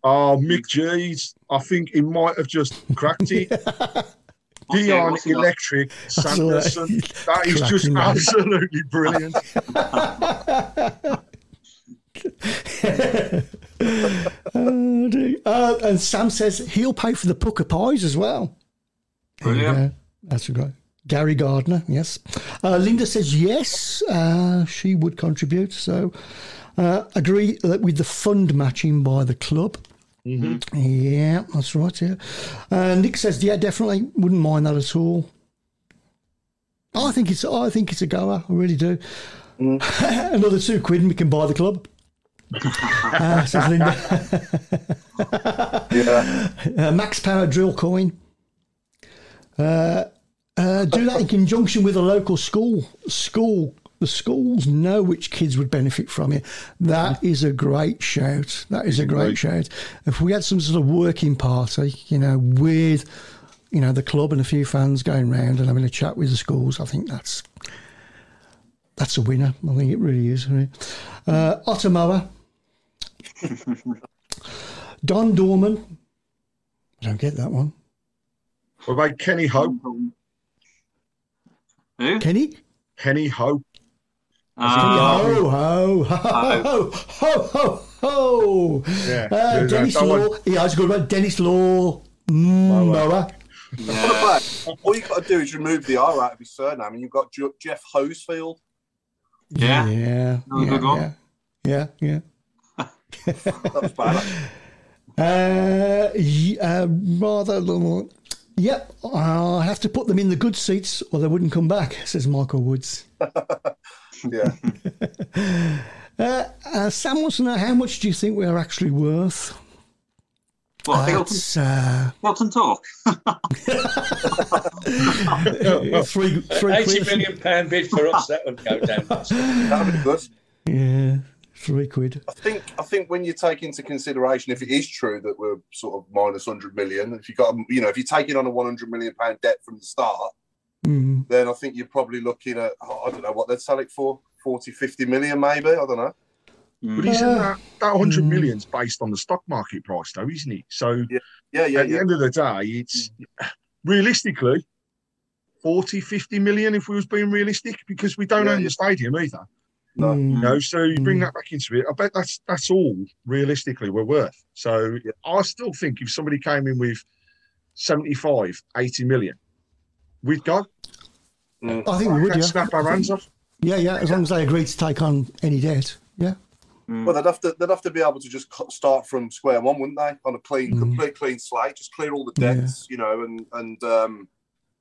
Oh, Mick G's. I think he might have just cracked it. <laughs> Dion what's Electric saw that. Sanderson. That is just Cracking that. absolutely brilliant. <laughs> <laughs> Dear. Uh, and Sam says he'll pay for the Pukka Pies as well. Brilliant. go. That's great. Gary Gardner, yes. Uh, Linda says yes, uh, she would contribute. So uh, agree that with the fund matching by the club. Yeah, that's right. Yeah. Uh, Nick says yeah, definitely wouldn't mind that at all. I think it's I think it's a goer. I really do. <laughs> Another two quid and we can buy the club. Uh, says Linda. yeah. Uh, max power drill coin. Uh, uh, do that in conjunction with a local school. School. The schools know which kids would benefit from it. That is a great shout. That is a great shout. If we had some sort of working party, you know, with you know the club and a few fans going round and having a chat with the schools, I think that's that's a winner. I think it really is. Uh. <laughs> Don Dorman. I don't get that one. What about Kenny Ho? Who? Kenny? Kenny Ho. Uh, ho, ho, ho, ho, ho, ho, ho. Yeah. Uh, Dennis that one. Law. Yeah, I was good about Dennis Law. Mm, Mower. yeah. What about? All you've got to do is remove the R out of his surname, and you've got Jeff Hosefield. Yeah. Yeah. Another yeah, good one. Yeah. Yeah. That was bad. yeah. Uh, y- uh, rather. little- Yep. I have to put them in the good seats or they wouldn't come back, says Michael Woods. <laughs> yeah. <laughs> Uh, uh, Sam wants to know how much do you think we are actually worth? What, Hilton, That's uh, Hilton Talk? <laughs> three, three Eighty quid. million pound bid for us, that would go down. That'd be good. Yeah, three quid. I think I think when you take into consideration if it is true that we're sort of minus hundred million, if you got you know if you're taking on a one hundred million pound debt from the start, Mm. then I think you're probably looking at I don't know what they'd sell it for 40, 50 million maybe. I don't know. But isn't that that hundred mm. million's based on the stock market price, though, isn't it? So Yeah, yeah, yeah at the end of the day, it's realistically 40, 50 million if we was being realistic, because we don't Yeah, own yeah. the stadium either. No. Mm. You know, so you bring Mm. that back into it. I bet that's that's all realistically we're worth. So Yeah. I still think if somebody came in with 75, 80 million, we'd go. I think we would, yeah. snap our hands off. Yeah, yeah, as long as they agree to take on any debt. Yeah. Well, they'd have to they'd have to be able to just start from square one, wouldn't they? On a clean, Mm. complete clean slate, just clear all the Yeah. debts, you know, and and um,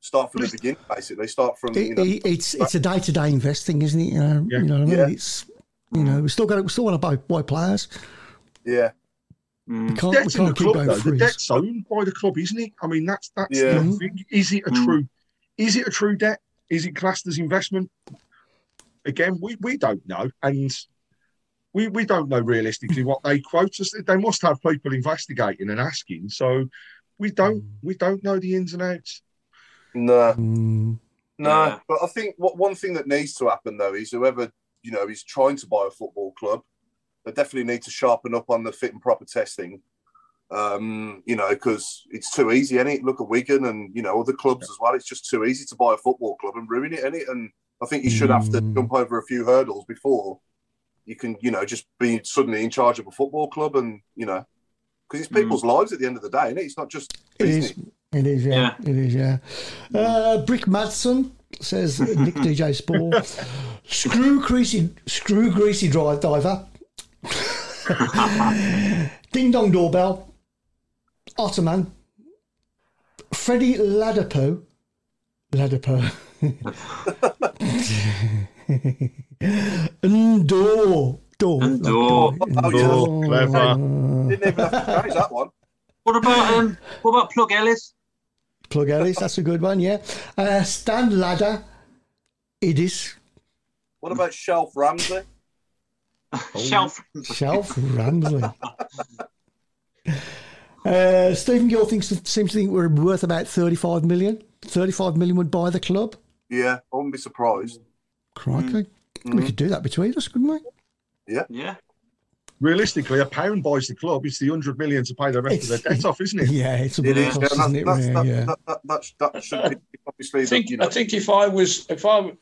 start from the beginning. Basically, start from you know. it's it's a day to day investing, isn't it? You know, Yeah. you know what I mean? Yeah. It's you know, we still got we still want to buy, buy players. yeah, We can't we Debt's in the can't keep club, going though. The debt's owned by the club, isn't it? I mean, that's that's Yeah. the thing. Is it a Mm. true? Is it a true debt? is it classed as investment? Again, we, we don't know, and we we don't know realistically what they quote us. They must have people investigating and asking. So we don't we don't know the ins and outs. No, Mm, no. Yeah. But I think what one thing that needs to happen though is whoever you know is trying to buy a football club, they definitely need to sharpen up on the fit and proper testing. Um, you know, because it's too easy, any Look at Wigan and you know other clubs as well. It's just too easy to buy a football club and ruin it, any. And I think you should have to Mm. jump over a few hurdles before you can, you know, just be suddenly in charge of a football club, and you know, because it's people's lives at the end of the day, is It's not just it business. is. It is, yeah. It is, yeah. Uh, Brick Madsen says <laughs> Nick DJ Spore. screw greasy, screw greasy drive diver. <laughs> Ding dong doorbell. Ottoman. Freddie Ladapo. Ladapo. <laughs> and door. Door. And door. Oh, yeah. Oh, clever. Didn't even have to change that one. What about um? What about Plug Ellis? Plug Ellis, that's a good one, yeah. Uh, Stan Ladder. Idis. What about Shelf Ramsey? Shelf. Shelf Ramsley. Uh, Stephen Gill thinks seems to think we're worth about 35 million. 35 million would buy the club. Yeah, I wouldn't be surprised. Crikey. We could do that between us, couldn't we? Yeah. Yeah. Realistically, a pound buys the club. It's the hundred million to pay the rest of their debt off, isn't it? <laughs> Yeah, it's a It bit is. cost, that's, isn't it? that's, that, yeah. That, that, that, that should be obviously. I think you know, I think if I was if I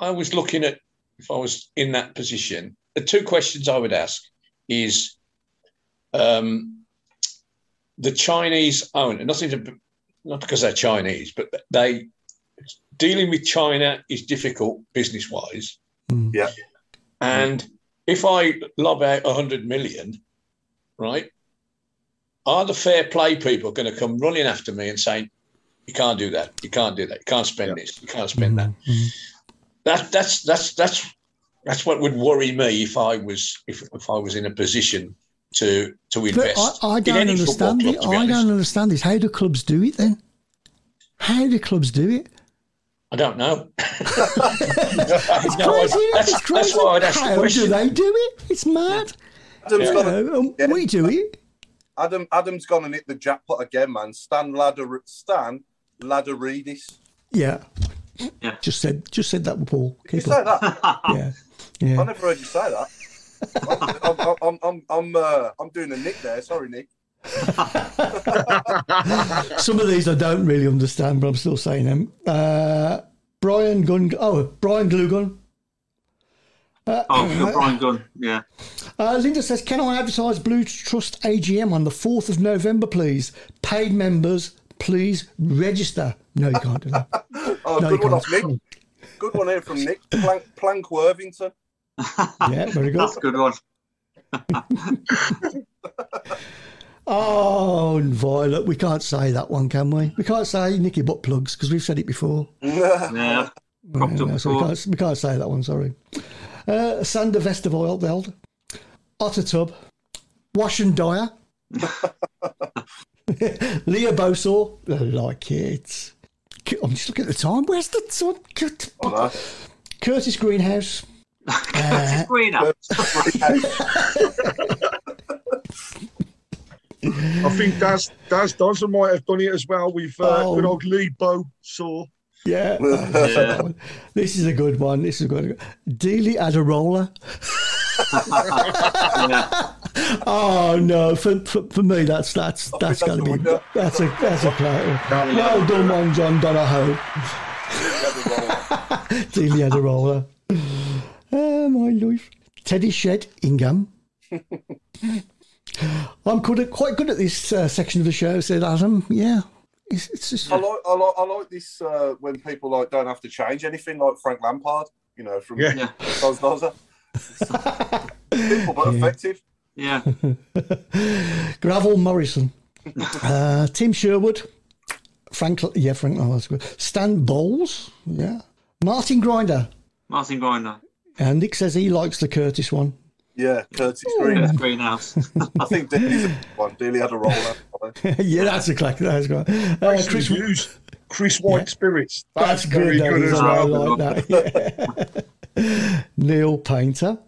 I was looking at if I was in that position, the two questions I would ask is um, the Chinese own and nothing to not because they're Chinese, but they dealing with China is difficult business wise. Mm. Yeah. And if I lob out a hundred million, right, are the fair play people going to come running after me and saying, "You can't do that. You can't do that. You can't spend this. You can't spend that." Mhm. That that's that's that's that's what would worry me if I was if, if I was in a position to to But invest. I, I don't any understand club, it. I honest. don't understand this. How do clubs do it then? How do clubs do it? I don't know. <laughs> It's No, I- crazy. that's- it's crazy. that's why I'd ask the How do they do it? It's mad. Adam's, You gone and, know, yeah. we do it. Adam, Adam's gone and hit the jackpot again, man. Stan Ladder, Stan Ladderidis. Yeah. Yeah. Just said just said that, Paul. Did you Keep say that? <laughs> Yeah. I never heard you say that. <laughs> I'm, I'm, I'm, I'm, I'm, uh, I'm doing a nick there. Sorry, Nick. <laughs> Some of these I don't really understand, but I'm still saying them. Uh, Brian Gun. Oh, Brian Glugun. Oh, for Brian Gunn. Yeah. Uh, Linda says, "Can I advertise Blue Trust AGM on the fourth of November, please? Paid members, please register." No, you can't do that. <laughs> Oh, No, good one off Nick. Good one here from Nick. Plank, Plank Worthington. Yeah, very good. That's a good one. <laughs> Oh, and Violet, we can't say that one, can we? We can't say Nicky butt plugs because we've said it before. <laughs> Yeah. Up so we can't, we can't say that one, sorry. Uh, Sander Otter tub, Wash and Dyer, <laughs> Leah Bosaw, I like it. I'm just looking at the time. Where's the sun? Oh. Curtis Greenhouse. <laughs> Uh, Greener. I think Daz Daz Dodson might have done it as well with uh, Oh. good old Lee Bo Saw. yeah. <laughs> Yeah. This is a good one. This is a good one. Dealey Adarola. yeah. <laughs> <laughs> Oh no! For, for, for me, that's that's that's that's got to be one, that's a that's a player. Well done, one John Donahoe. Dealey Adarola. Oh my life. Teddy Shed Ingham. <gasps> I'm good quite good at this uh, section of the show, said Adam. Yeah, it's, it's just I like, I like, I like this uh, when people like don't have to change anything, like Frank Lampard. You know, from Yeah. Yeah. Dos Dozer. Simple but effective. Yeah. <laughs> Gravel Morrison, <laughs> uh, Tim Sherwood, Frank. Yeah, Frank. Oh, that's good. Stan Bowles. Yeah, Martin Grinder. Martin Grinder. And Nick says he likes the Curtis one. Yeah, Curtis Green. Greenhouse. I think Dealey's a good one. Dealey had a roller. <laughs> yeah, that's a clack. That's great. Uh, Chris Chris, Hughes. Chris White spirits. That's, That's very good, good, that is, as I well. like that. <laughs> yeah. <laughs> Neil Painter.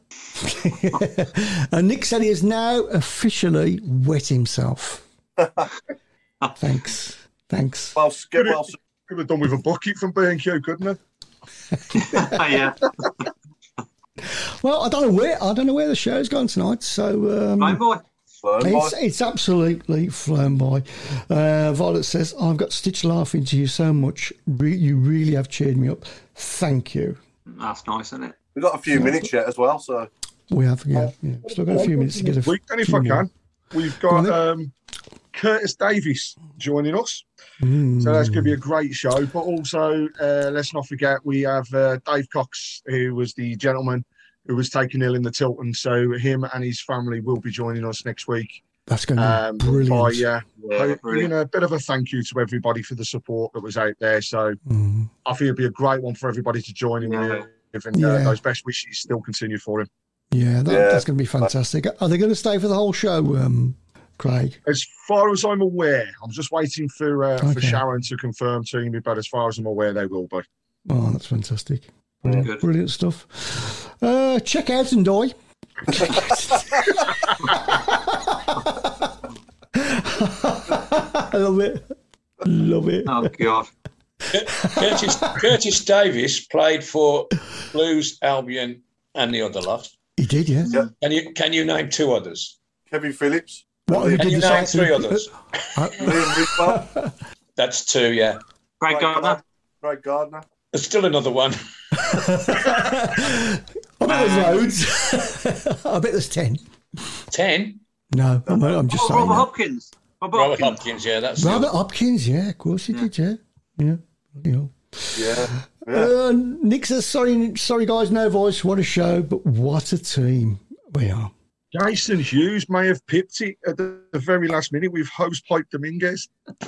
and Nick said he has now officially wet himself. Thanks. Thanks. Well, skip, Could, well, have, could have done with a bucket from B&Q, couldn't it? yeah. Well, I don't know where I don't know where the show's gone tonight, so um, Right, boy. It's, it's absolutely flown by. Uh, Violet says, I've got Stitch laughing to you so much. Re- you really have cheered me up. Thank you. That's nice, isn't it? We've got a few minutes yet as well, so We have, yeah. yeah. Still got a few minutes to get a Week, and if I more. can, we've got then. um, Curtis Davies joining us. Mm. So that's going to be a great show. But also, uh, let's not forget, we have uh, Dave Cox, who was the gentleman who was taken ill in the Tilton. So him and his family will be joining us next week. That's going to be Um, brilliant. by, uh, Yeah, giving brilliant. a bit of a thank you to everybody for the support that was out there. So Mm. I think it'd be a great one for everybody to join in Yeah. with. And uh, Yeah. those best wishes still continue for him. Yeah, that, Yeah. that's going to be fantastic. Are they going to stay for the whole show, um, Craig? As far as I'm aware, I'm just waiting for uh, for Sharon to confirm to me. But as far as I'm aware, they will be. Oh, that's fantastic. Brilliant, Good. brilliant stuff. Uh, check out and die. I <laughs> love it. Love it. Oh, God. Curtis, Curtis Davies played for Blues, Albion, and the other lot. He did, yeah. Yeah. Can you can you name two others? Kevin Phillips, What, who Liam, Can did you the three others? Liam Ridgewell, <laughs> That's two, yeah. Craig Gardner. Craig Gardner. There's still another one. I bet there's loads. <laughs> I bet there's ten. Ten. No, I'm, I'm just Oh, saying. Robert that. Hopkins. Robert, Robert Hopkins. Hopkins, yeah, that's the Robert other. Hopkins, yeah, of course he did, yeah. Yeah. You know. Yeah, yeah. Uh, Nick says, sorry, sorry guys, no voice. What a show, but what a team we are. Jason Hughes may have pipped it at the, the very last minute with host Pipe Dominguez. <laughs>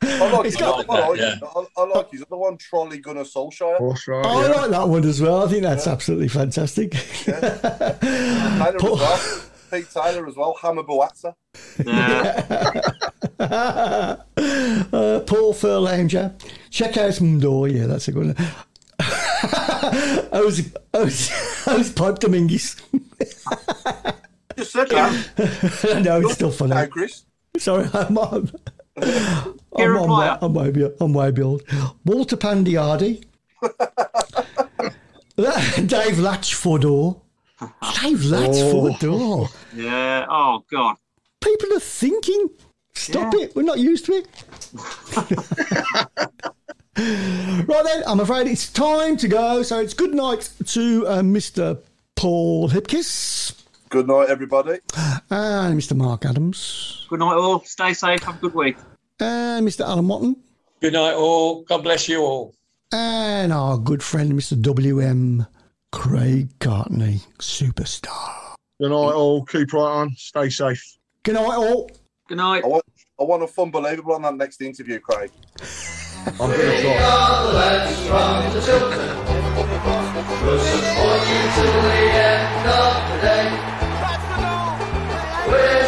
I like, It's his got- other one, I, Yeah. I, I like his other one, Trolley Gunner Solskjaer. That's right. I yeah. like that one as well. I think that's absolutely fantastic. Taylor Paul- as well. <laughs> Pete Taylor as well. Hammer Boatza. Yeah. <laughs> uh, Paul Furlanger. Check out Mdor. Yeah, that's a good one. I was, I was, I was Pipe Dominguez. Just said that. <laughs> I know, it's still funny. Now, Chris. Sorry, <laughs> I'm on. I'm, on Pryor. I'm, way, I'm way beyond. Walter Pandiardi. <laughs> Dave Latchford. Dave Latchford. Oh. yeah. Oh, God. People are thinking. Stop it. We're not used to it. Right then, I'm afraid it's time to go. So it's good night to uh, Mr. Paul Hipkiss Good night, everybody. and Mr. Mark Adams Good night, all. Stay safe. Have a good week. and Mr. Alan Watton. Good night, all. God bless you all. and our good friend Mr. W.M. Craig Courtney, superstar. Good night, all. Keep right on. Stay safe. Good night, all. Good night. I want, I want a fun believable on that next interview, Craig. I'm to try. the Tilton. We'll support you till the end of the day. We're